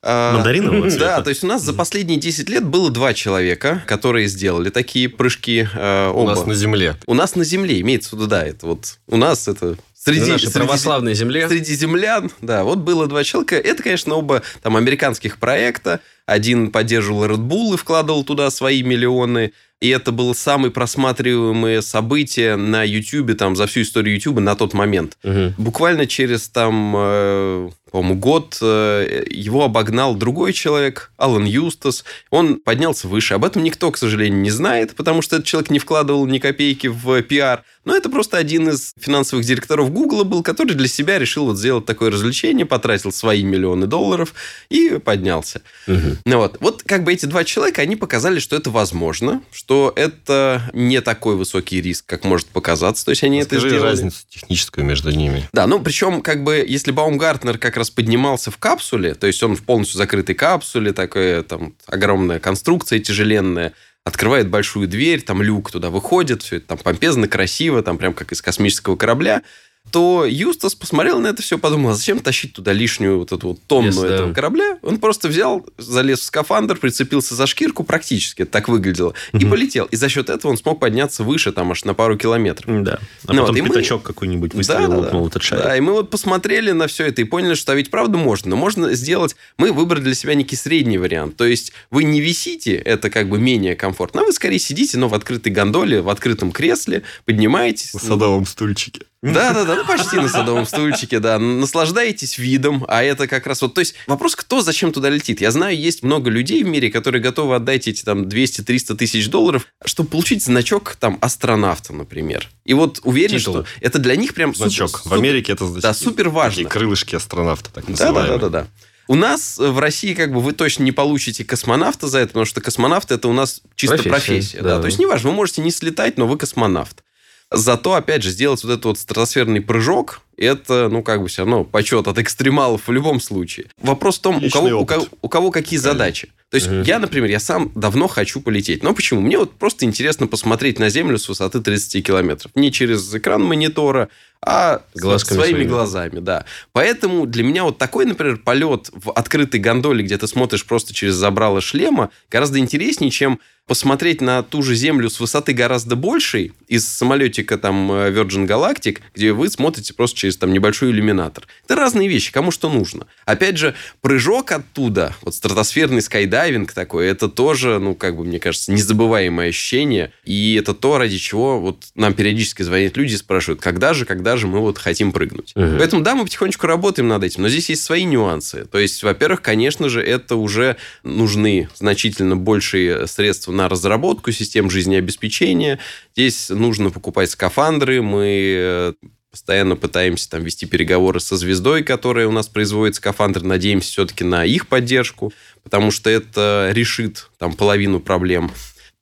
А, Мандаринового цвета? Да, то есть у нас за последние 10 лет было два человека, которые сделали такие прыжки э, У нас на Земле. У нас на земле, имеется в виду, да, это вот у нас это среди, На нашей среди- православной земле. среди землян, да, вот было два человека. Это, конечно, оба там американских проекта. один поддерживал Red Bull и вкладывал туда свои миллионы. И это было самое просматриваемое событие на YouTube, там, за всю историю YouTube на тот момент. Мгм. Буквально через, там, э, по-моему, год э, его обогнал другой человек, Алан Юстас. Он поднялся выше. Об этом никто, к сожалению, не знает, потому что этот человек не вкладывал ни копейки в пиар. Но это просто один из финансовых директоров Гугла был, который для себя решил вот сделать такое развлечение, потратил свои миллионы долларов и поднялся. Мгм. Ну вот. вот как бы эти два человека, они показали, что это возможно, что это не такой высокий риск, как может показаться. То есть они это Скажи сделали. разницу техническую между ними. Да, ну причем, как бы, если Баумгартнер как раз поднимался в капсуле, то есть он в полностью закрытой капсуле, такая там огромная конструкция тяжеленная, открывает большую дверь, там люк туда выходит, все это там помпезно, красиво, там прям как из космического корабля, то Юстас посмотрел на это все, подумал, а зачем тащить туда лишнюю вот эту вот тонну да. этого корабля? Он просто взял, залез в скафандр, прицепился за шкирку, практически так выглядело, и полетел. И за счет этого он смог подняться выше, там аж на пару километров. Да. А Ну потом вот, и мы- пятачок какой-нибудь выстрелил, Да, да, лопнул да. этот шарик. Да, и мы вот посмотрели на все это и поняли, что а ведь правда можно. Но можно сделать... Мы выбрали для себя некий средний вариант. То есть вы не висите, это как бы менее комфортно, а вы скорее сидите, но в открытой гондоле, в открытом кресле, поднимаетесь. На садовом стульчике. Да, да, да, ну почти на садовом стульчике, да. Наслаждаетесь видом, а это как раз вот... То есть вопрос, кто зачем туда летит? Я знаю, есть много людей в мире, которые готовы отдать эти там 200-300 тысяч долларов, чтобы получить значок там астронавта, например. И вот уверен, Титул. что это для них прям супер- Значок. В супер- Америке это значит. Да, супер важно. Крылышки астронавта, так называемые. да, да, да. У нас э, в России как бы вы точно не получите космонавта за это, потому что космонавт это у нас чисто Профессия, профессия. да. да. То есть неважно, вы можете не слетать, но вы космонавт. Зато, опять же, сделать вот этот вот стратосферный прыжок, это, ну, как бы все равно почет от экстремалов в любом случае. Вопрос в том, у кого, у, кого, у кого какие задачи. То есть я, например, я сам давно хочу полететь. Но почему? Мне вот просто интересно посмотреть на Землю с высоты 30 километров. Не через экран монитора, а Глазками своими своими. глазами, да. Поэтому для меня вот такой, например, полет в открытой гондоле, где ты смотришь просто через забрало шлема, гораздо интереснее, чем посмотреть на ту же Землю с высоты гораздо большей из самолетика там э, Virgin Galactic, где вы смотрите просто через там небольшой иллюминатор. Это разные вещи, кому что нужно. Опять же, прыжок оттуда, вот стратосферный скайдайвинг такой, это тоже, ну, как бы, мне кажется, незабываемое ощущение. И это то, ради чего вот нам периодически звонят люди и спрашивают, когда же, когда же мы вот хотим прыгнуть. Мгм. Поэтому, да, мы потихонечку работаем над этим, но здесь есть свои нюансы. То есть, во-первых, конечно же, это уже нужны значительно большие средства на разработку систем жизнеобеспечения. Здесь нужно покупать скафандры, мы э, постоянно пытаемся там вести переговоры со звездой, которая у нас производит скафандр, надеемся все-таки на их поддержку, потому что это решит там половину проблем.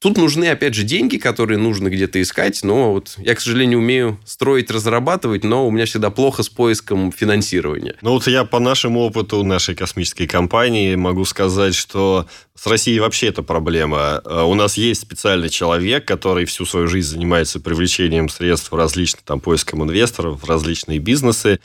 Тут нужны, опять же, деньги, которые нужно где-то искать, но вот я, к сожалению, умею строить, разрабатывать, но у меня всегда плохо с поиском финансирования. Ну вот я по нашему опыту нашей космической компании могу сказать, что с Россией вообще это проблема. Э, У нас есть специальный человек, который всю свою жизнь занимается привлечением средств в различных там поиском инвесторов, в различные бизнесы,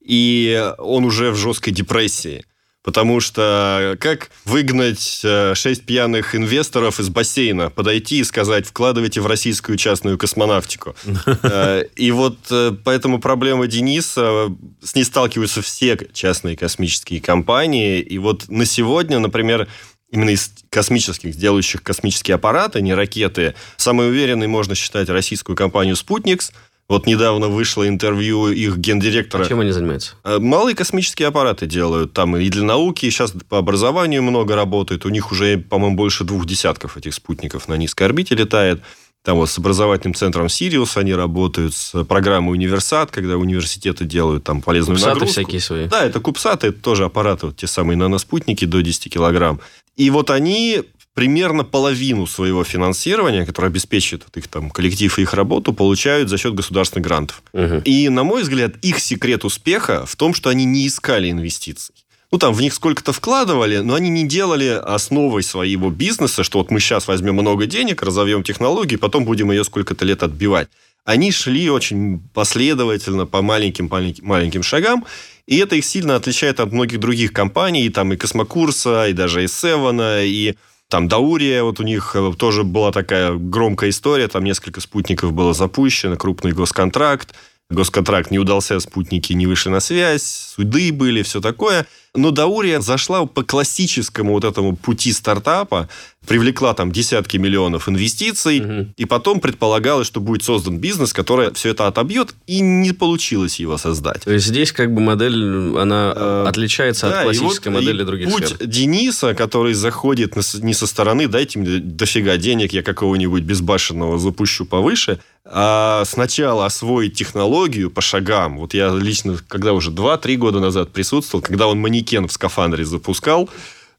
и он уже в жесткой депрессии. Потому что как выгнать э, шесть пьяных инвесторов из бассейна, подойти и сказать, вкладывайте в российскую частную космонавтику. Э, И вот э, поэтому проблема Дениса, с ней сталкиваются все частные космические компании. И вот на сегодня, например, именно из космических, делающих космические аппараты, не ракеты, самой уверенной можно считать российскую компанию «Спутникс». Вот недавно вышло интервью их гендиректора. А чем они занимаются? Э, Малые космические аппараты делают там и для науки, и сейчас по образованию много работает. У них уже, по-моему, больше двух десятков этих спутников на низкой орбите летает. Там вот с образовательным центром Сириус они работают, с программой Универсат, когда университеты делают там полезную Кубсаты нагрузку. всякие свои. Да, это кубсаты, это тоже аппараты, вот те самые наноспутники до 10 килограмм. И вот они примерно половину своего финансирования, которое обеспечивает вот их там коллектив и их работу, получают за счет государственных грантов. Мгм. И, на мой взгляд, их секрет успеха в том, что они не искали инвестиций. Ну, там в них сколько-то вкладывали, но они не делали основой своего бизнеса, что вот мы сейчас возьмем много денег, разовьем технологии, потом будем ее сколько-то лет отбивать. Они шли очень последовательно по маленьким, маленьким, маленьким шагам, и это их сильно отличает от многих других компаний, и там и Космокурса, и даже и Севена, и там Даурия, вот у них э, тоже была такая громкая история, там несколько спутников было запущено, крупный госконтракт, госконтракт не удался, спутники не вышли на связь, суды были, все такое. Но Даурия зашла по классическому вот этому пути стартапа, привлекла там десятки миллионов инвестиций, угу. и потом предполагалось, что будет создан бизнес, который все это отобьет, и не получилось его создать. То есть здесь как бы модель, она э, отличается да, от классической вот модели других путь сфер. Дениса, который заходит не со стороны, дайте мне дофига денег, я какого-нибудь безбашенного запущу повыше, а сначала освоить технологию по шагам. Вот я лично, когда уже 2-3 года назад присутствовал, когда он манекен в скафандре запускал,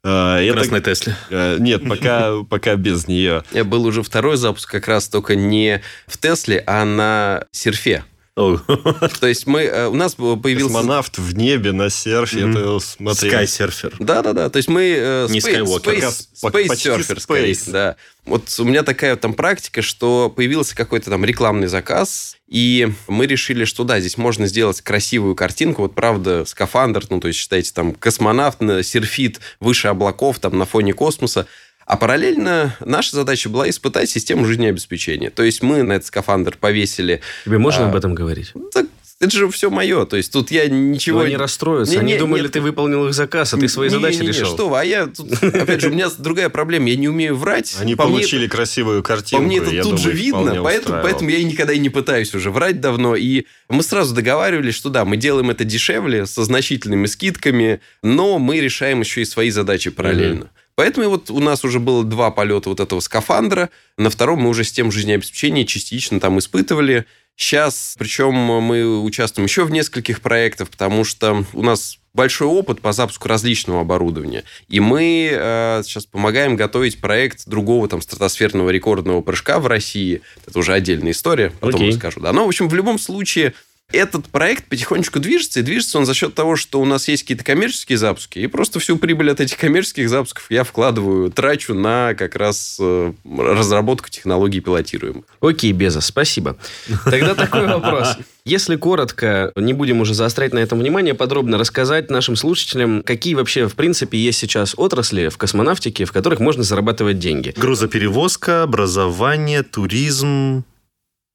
э, Красной. Тесле. Э, нет, пока, пока без нее. Я был уже второй запуск как раз только не в Тесле, а на серфе. То есть мы, э, у нас появился... Космонавт в небе на серфе, это смотрел. Скайсерфер. Да-да-да, то есть мы... Э, Не Скайуокер. Space Surfer, скорее, да. Вот у меня такая там практика, что появился какой-то там рекламный заказ, и мы решили, что да, здесь можно сделать красивую картинку. Вот правда, скафандр, ну, то есть, считайте, там, космонавт серфит выше облаков, там, на фоне космоса. А параллельно наша задача была испытать систему жизнеобеспечения. То есть мы на этот скафандр повесили... Тебе можно а, об этом говорить? Так, это же все мое. То есть тут я ничего... Но они расстроятся. Не, они не, думали, нет, ты выполнил их заказ, а ты свои не, задачи не, не, решил. что вы, а я... Тут, опять же, у меня другая проблема. Я не умею врать. Они по получили мне, красивую картинку. По мне это тут думаю, же видно, поэтому, поэтому я и никогда и не пытаюсь уже врать давно. И мы сразу договаривались, что да, мы делаем это дешевле, со значительными скидками, но мы решаем еще и свои задачи параллельно. Mm-hmm. Поэтому вот у нас уже было два полета вот этого скафандра. На втором мы уже систему жизнеобеспечения частично там испытывали. Сейчас, причем мы участвуем еще в нескольких проектах, потому что у нас большой опыт по запуску различного оборудования. И мы э, сейчас помогаем готовить проект другого там стратосферного рекордного прыжка в России. Это уже отдельная история, потом okay. расскажу. Да. Но, в общем, в любом случае этот проект потихонечку движется, и движется он за счет того, что у нас есть какие-то коммерческие запуски, и просто всю прибыль от этих коммерческих запусков я вкладываю, трачу на как раз э, разработку технологий пилотируемых. Окей, Беза, спасибо. Тогда такой вопрос. Если коротко, не будем уже заострять на этом внимание, подробно рассказать нашим слушателям, какие вообще, в принципе, есть сейчас отрасли в космонавтике, в которых можно зарабатывать деньги. Грузоперевозка, образование, туризм.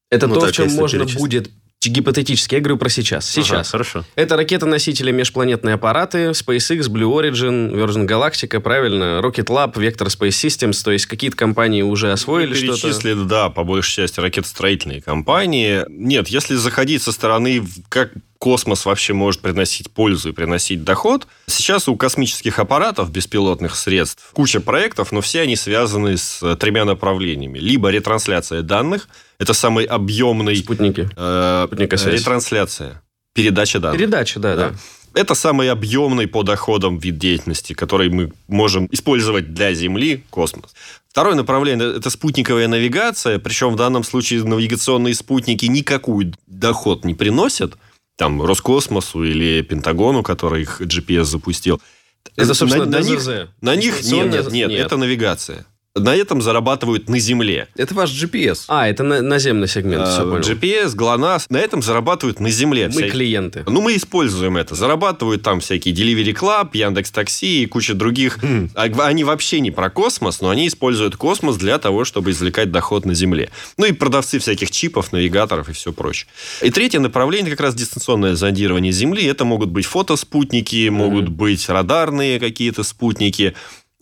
Это ну, то, в чем можно будет Гипотетически, я говорю про сейчас. Сейчас. Ага, хорошо. Это ракета-носители межпланетные аппараты, SpaceX, Blue Origin, Virgin Galactica, правильно, Rocket Lab, Vector Space Systems, то есть какие-то компании уже освоили что-то? Перечислили, да, по большей части ракетостроительные компании. Нет, если заходить со стороны, как космос вообще может приносить пользу и приносить доход. Сейчас у космических аппаратов, беспилотных средств, куча проектов, но все они связаны с э, тремя направлениями. Либо ретрансляция данных, это самый объемный... Спутники. Э, ретрансляция. Передача данных. Передача, да, да. да. Это самый объемный по доходам вид деятельности, который мы можем использовать для Земли, космос. Второе направление – это спутниковая навигация, причем в данном случае навигационные спутники никакую доход не приносят, там, Роскосмосу или Пентагону, который их GPS запустил. Это, собственно, на, на них, на них нет, нет, нет, нет, это навигация на этом зарабатывают на Земле. Это ваш GPS. А, это на, наземный сегмент, а, все понял. GPS, GLONASS, на этом зарабатывают на Земле. Мы Вся... клиенты. Ну, мы используем это. Зарабатывают там всякие Delivery Club, Яндекс Такси и куча других. Mm. Они вообще не про космос, но они используют космос для того, чтобы извлекать доход на Земле. Ну, и продавцы всяких чипов, навигаторов и все прочее. И третье направление как раз дистанционное зондирование Земли. Это могут быть фотоспутники, могут быть радарные какие-то спутники.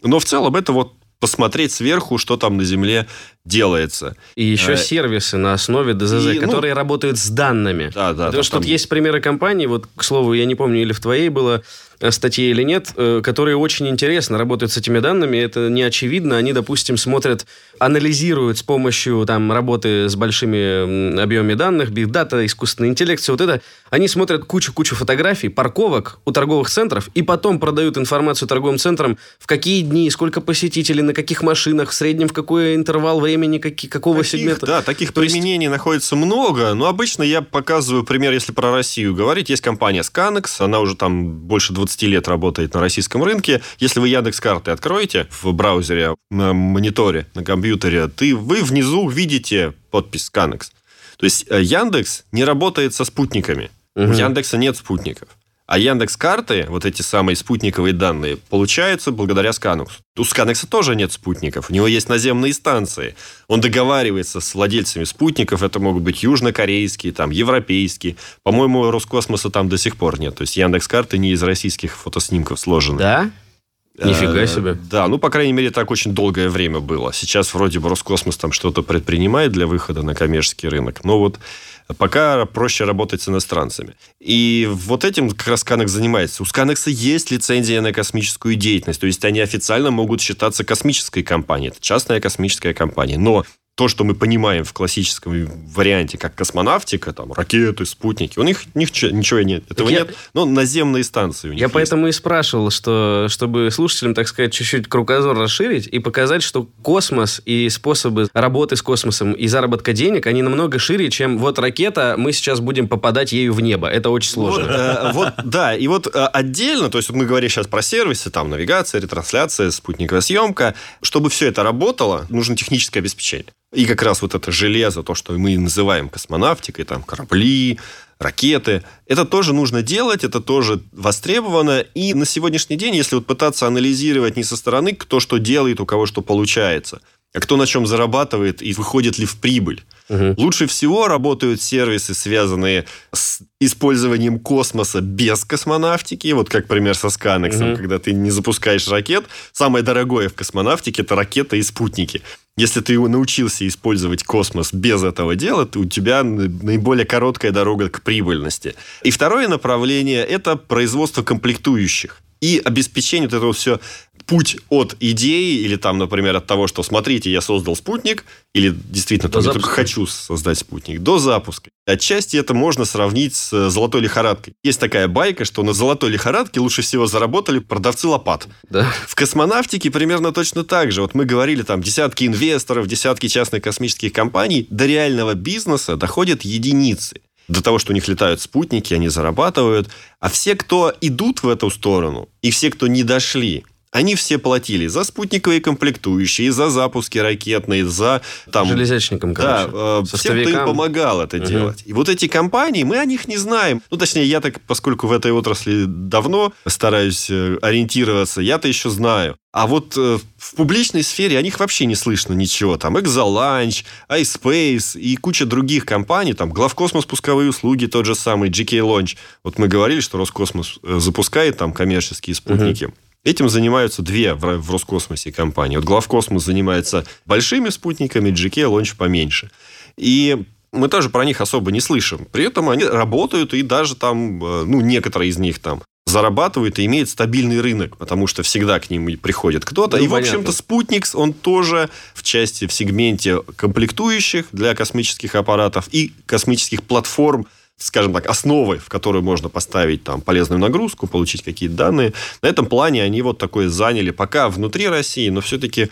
Но в целом это вот посмотреть сверху, что там на Земле делается. И еще а, сервисы на основе ДЗЗ, и, ну, которые ну, работают с данными. Да, да. Потому что там... тут есть примеры компаний, вот, к слову, я не помню, или в твоей было Э, статье или нет, э, которые очень интересно работают с этими данными. Это не очевидно. Они, допустим, смотрят, анализируют с помощью там, работы с большими объемами данных, бигдата, искусственный интеллект, все вот это. Они смотрят кучу-кучу фотографий, парковок у торговых центров и потом продают информацию торговым центрам, в какие дни, сколько посетителей, на каких машинах, в среднем в какой интервал времени, какие, какого таких, сегмента. Да, таких То применений есть... находится много, но обычно я показываю пример, если про Россию говорить. Есть компания Scanex, она уже там больше 20 20 лет работает на российском рынке. Если вы Яндекс карты откроете в браузере, на мониторе, на компьютере, ты, вы внизу видите подпись Scanex. То есть э, Яндекс не работает со спутниками. Угу. У Яндекса нет спутников. А Яндекс карты, вот эти самые спутниковые данные, получаются благодаря Сканексу. У Сканекса тоже нет спутников. У него есть наземные станции. Он договаривается с владельцами спутников. Это могут быть южнокорейские, там, европейские. По-моему, Роскосмоса там до сих пор нет. То есть Яндекс карты не из российских фотоснимков сложены. Да? Нифига Э, себе. Да, ну, по крайней мере, так очень долгое время было. Сейчас вроде бы Роскосмос там что-то предпринимает для выхода на коммерческий рынок. Но вот пока проще работать с иностранцами. И вот этим как раз Сканекс занимается. У Сканекса есть лицензия на космическую деятельность. То есть они официально могут считаться космической компанией. Это частная космическая компания. Но то, что мы понимаем в классическом варианте, как космонавтика, там, ракеты, спутники, у них ничего, ничего нет. Этого Я- нет. Но наземные станции у них Я есть. поэтому и спрашивал, что чтобы слушателям, так сказать, чуть-чуть кругозор расширить и показать, что космос и способы работы с космосом и заработка денег, они намного шире, чем вот ракета, мы сейчас будем попадать ею в небо. Это очень Вот, сложно. э, вот, да, и вот э, отдельно, то есть мы говорим сейчас про сервисы, там навигация, ретрансляция, спутниковая съемка. Чтобы все это работало, нужно техническое обеспечение. И как раз вот это железо, то, что мы называем космонавтикой, там корабли, ракеты, это тоже нужно делать, это тоже востребовано. И на сегодняшний день, если вот пытаться анализировать не со стороны, кто что делает, у кого что получается, а кто на чем зарабатывает и выходит ли в прибыль. Мгм. Лучше всего работают сервисы, связанные с использованием космоса без космонавтики. Вот как пример со Сканексом, Мгм. когда ты не запускаешь ракет. Самое дорогое в космонавтике – это ракета и спутники. Если ты его научился использовать космос без этого дела, то у тебя наиболее короткая дорога к прибыльности. И второе направление – это производство комплектующих и обеспечение вот этого все путь от идеи или там, например, от того, что смотрите, я создал спутник, или действительно там, я только хочу создать спутник, до запуска. Отчасти это можно сравнить с э, золотой лихорадкой. Есть такая байка, что на золотой лихорадке лучше всего заработали продавцы лопат. Да. В космонавтике примерно точно так же. Вот мы говорили, там десятки инвесторов, десятки частных космических компаний. До реального бизнеса доходят единицы. До того, что у них летают спутники, они зарабатывают. А все, кто идут в эту сторону, и все, кто не дошли, они все платили за спутниковые комплектующие, за запуски ракетные, за там, Железячником, да, короче. э, всем, кто им помогал это Мгм. делать. И вот эти компании, мы о них не знаем. Ну, точнее, я так, поскольку в этой отрасли давно стараюсь э, ориентироваться, я-то еще знаю. А вот э, в публичной сфере о них вообще не слышно ничего. Там Exolange, iSpace и куча других компаний. Там Главкосмос пусковые услуги, тот же самый GK Launch. Вот мы говорили, что Роскосмос э, запускает там коммерческие спутники. Этим занимаются две в, Роскосмосе компании. Вот Главкосмос занимается большими спутниками, GK Launch поменьше. И мы тоже про них особо не слышим. При этом они работают, и даже там, э, ну, некоторые из них там зарабатывают и имеют стабильный рынок, потому что всегда к ним приходит кто-то. Ну, и, в общем-то, Спутникс, он тоже в части, в сегменте комплектующих для космических аппаратов и космических платформ, скажем так, основы, в которую можно поставить там полезную нагрузку, получить какие-то данные. На этом плане они вот такое заняли пока внутри России, но все-таки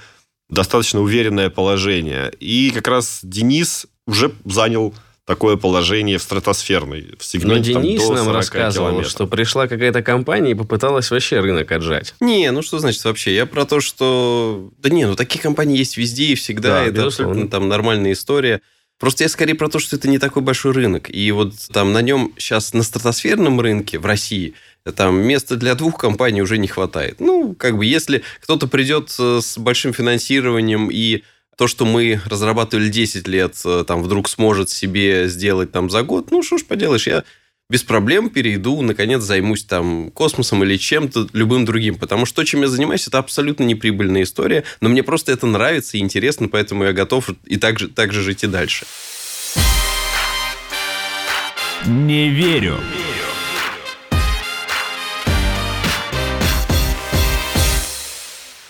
достаточно уверенное положение. И как раз Денис уже занял такое положение в стратосферной, в Но сегменте там, Денис до нам 40 рассказывал, километров. что пришла какая-то компания и попыталась вообще рынок отжать. Не, ну что значит вообще? Я про то, что... Да не, ну такие компании есть везде и всегда. Да, это абсолютно там нормальная история. Просто я скорее про то, что это не такой большой рынок. И вот там на нем сейчас на стратосферном рынке в России там места для двух компаний уже не хватает. Ну, как бы, если кто-то придет э, с большим финансированием и то, что мы разрабатывали 10 лет, э, там вдруг сможет себе сделать там за год, ну, что ж поделаешь, я без проблем перейду, наконец, займусь там космосом или чем-то, любым другим. Потому что то, чем я занимаюсь, это абсолютно неприбыльная история, но мне просто это нравится и интересно, поэтому я готов и так же, так же жить и дальше. Не верю.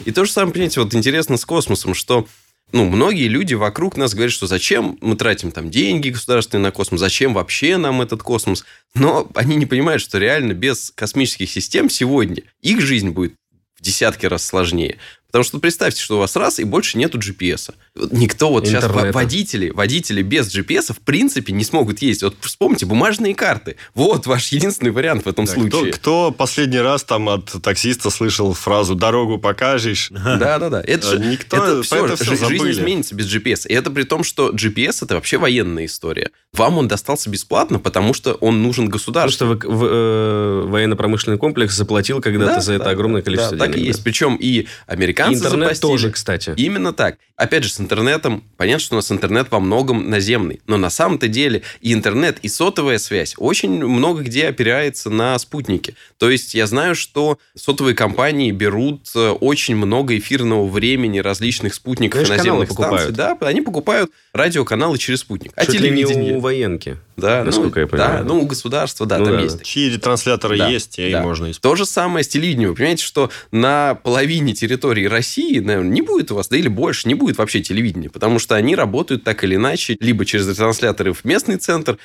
И то же самое, понимаете, вот интересно с космосом, что ну, многие люди вокруг нас говорят, что зачем мы тратим там деньги государственные на космос, зачем вообще нам этот космос. Но они не понимают, что реально без космических систем сегодня их жизнь будет в десятки раз сложнее. Потому что представьте, что у вас раз, и больше нету GPS. Никто вот сейчас Интернета. во- водители, водители без GPS в принципе не смогут ездить. Вот вспомните, бумажные карты. Вот ваш единственный вариант в этом Да, Кто, случае. кто последний раз там от таксиста слышал фразу «дорогу покажешь»? Да, да, да. Это, же- Никто это всё, это жи- жизнь изменится без GPS. И это при том, что GPS это вообще военная история. Вам он достался бесплатно, потому что он нужен Потому государству. что в- в, э, военно-промышленный комплекс заплатил когда-то Да, за это да, огромное количество да, денег. Так и есть. Причем и американцы Интернет запастили. тоже, кстати. Именно так. Опять же, с интернетом, понятно, что у нас интернет во многом наземный, но на самом-то деле и интернет, и сотовая связь очень много где опирается на спутники. То есть я знаю, что сотовые компании берут э, очень много эфирного времени различных спутников и наземных каналы покупают. станций. Да, они покупают радиоканалы через спутник. А не телевидение? у военки. Да, насколько ну, я понимаю. Да, ну, у государства, да, Ну там да. есть. Чьи ретрансляторы Да, есть, и да. можно использовать. То же самое с телевидением. Вы понимаете, что на половине территории России, наверное, не будет у вас, да или больше, не будет вообще телевидения, потому что они работают так или иначе, либо через ретрансляторы в местный центр,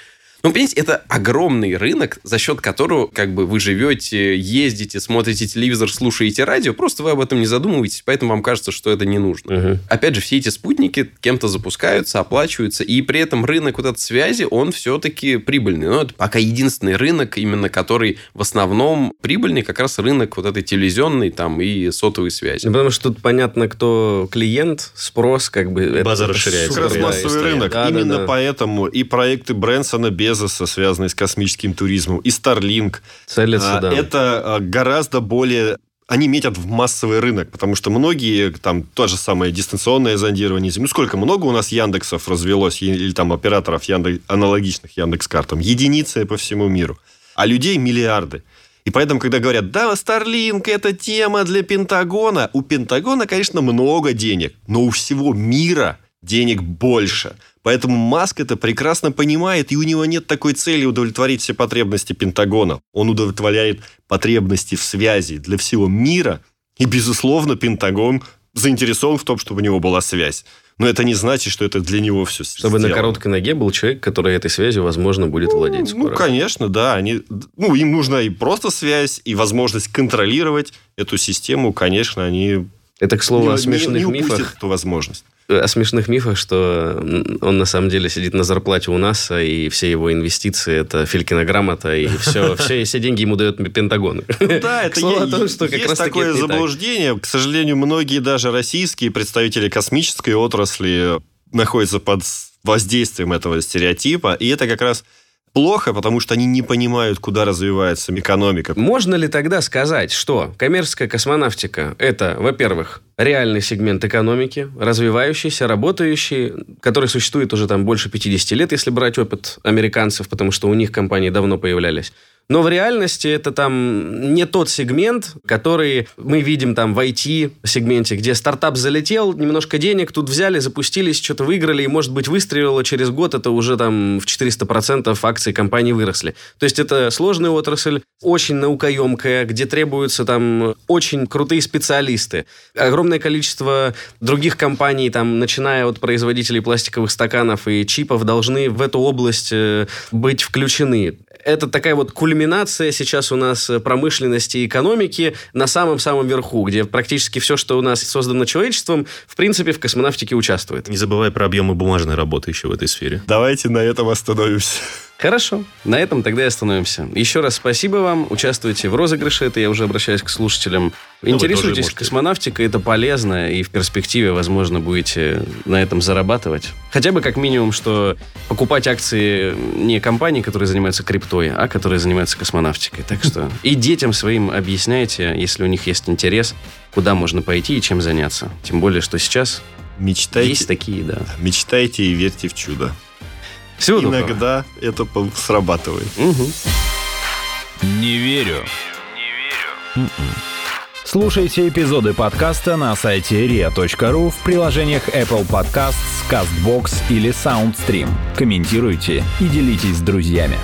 ну, понимаете, это огромный рынок, за счет которого как бы вы живете, ездите, смотрите телевизор, слушаете радио, просто вы об этом не задумываетесь, поэтому вам кажется, что это не нужно. Мгм. Опять же, все эти спутники кем-то запускаются, оплачиваются, и при этом рынок вот этой связи, он все-таки прибыльный. Но это пока единственный рынок, именно который в основном прибыльный, как раз рынок вот этой телевизионной там и сотовой связи. Ну, потому что тут понятно, кто клиент, спрос, как бы... База это расширяется. супер Как раз массовый рынок. Да, да, Именно да. поэтому и проекты Брэнсона Безоса, связанные с космическим туризмом, и Starlink, Целятся, а, да. это а, гораздо более... Они метят в массовый рынок, потому что многие, там, то же самое дистанционное зондирование Земли. Ну, сколько много у нас Яндексов развелось, или там операторов Яндекс, аналогичных Яндекс-картам? Единицы по всему миру. А людей миллиарды. И поэтому, когда говорят, да, Starlink это тема для Пентагона, у Пентагона, конечно, много денег, но у всего мира денег больше. Поэтому Маск это прекрасно понимает, и у него нет такой цели удовлетворить все потребности Пентагона. Он удовлетворяет потребности в связи для всего мира, и, безусловно, Пентагон заинтересован в том, чтобы у него была связь. Но это не значит, что это для него все Чтобы на короткой ноге был человек, который этой связью, возможно, будет владеть ну, скоро. конечно, да. Они, ну, им нужна и просто связь, и возможность контролировать эту систему. Конечно, они Это, к слову, не- о не- смешных не упустят мифах. эту возможность. О смешных мифах, что он на самом деле сидит на зарплате у НАСА, и все его инвестиции – это Филькина грамота, и все, все, все деньги ему дает Пентагон. Да, К это слову е- том, что как есть раз-таки такое не так. заблуждение. К сожалению, многие даже российские представители космической отрасли находятся под воздействием этого стереотипа, и это как раз плохо, потому что они не понимают, куда развивается экономика. Можно ли тогда сказать, что коммерческая космонавтика – это, во-первых, реальный сегмент экономики, развивающийся, работающий, который существует уже там больше 50 лет, если брать опыт американцев, потому что у них компании давно появлялись. Но в реальности это там не тот сегмент, который мы видим там в IT-сегменте, где стартап залетел, немножко денег тут взяли, запустились, что-то выиграли, и, может быть, выстрелило через год, это уже там в 400% акции компании выросли. То есть это сложная отрасль, очень наукоемкая, где требуются там очень крутые специалисты. Огромное количество других компаний, там, начиная от производителей пластиковых стаканов и чипов, должны в эту область э, быть включены. Это такая вот кульминация сейчас у нас э, промышленности и экономики на самом-самом верху, где практически все, что у нас создано человечеством, в принципе, в космонавтике участвует. Не забывай про объемы бумажной работы еще в этой сфере. Давайте на этом остановимся. Хорошо, на этом тогда и остановимся. Еще раз спасибо вам, участвуйте в розыгрыше, это я уже обращаюсь к слушателям. Интересуйтесь космонавтикой, это полезно, и в перспективе, возможно, будете на этом зарабатывать. Хотя бы как минимум, что покупать акции не компаний, которые занимаются криптой, а которые занимаются космонавтикой. Так что и детям своим объясняйте, если у них есть интерес, куда можно пойти и чем заняться. Тем более, что сейчас Мечтайте, есть такие, да. мечтайте и верьте в чудо. Всего доброго. Иногда это срабатывает. Мгм. Не верю. Слушайте эпизоды подкаста на сайте ria.ru в приложениях Apple Podcasts, CastBox или SoundStream. Комментируйте и делитесь с друзьями.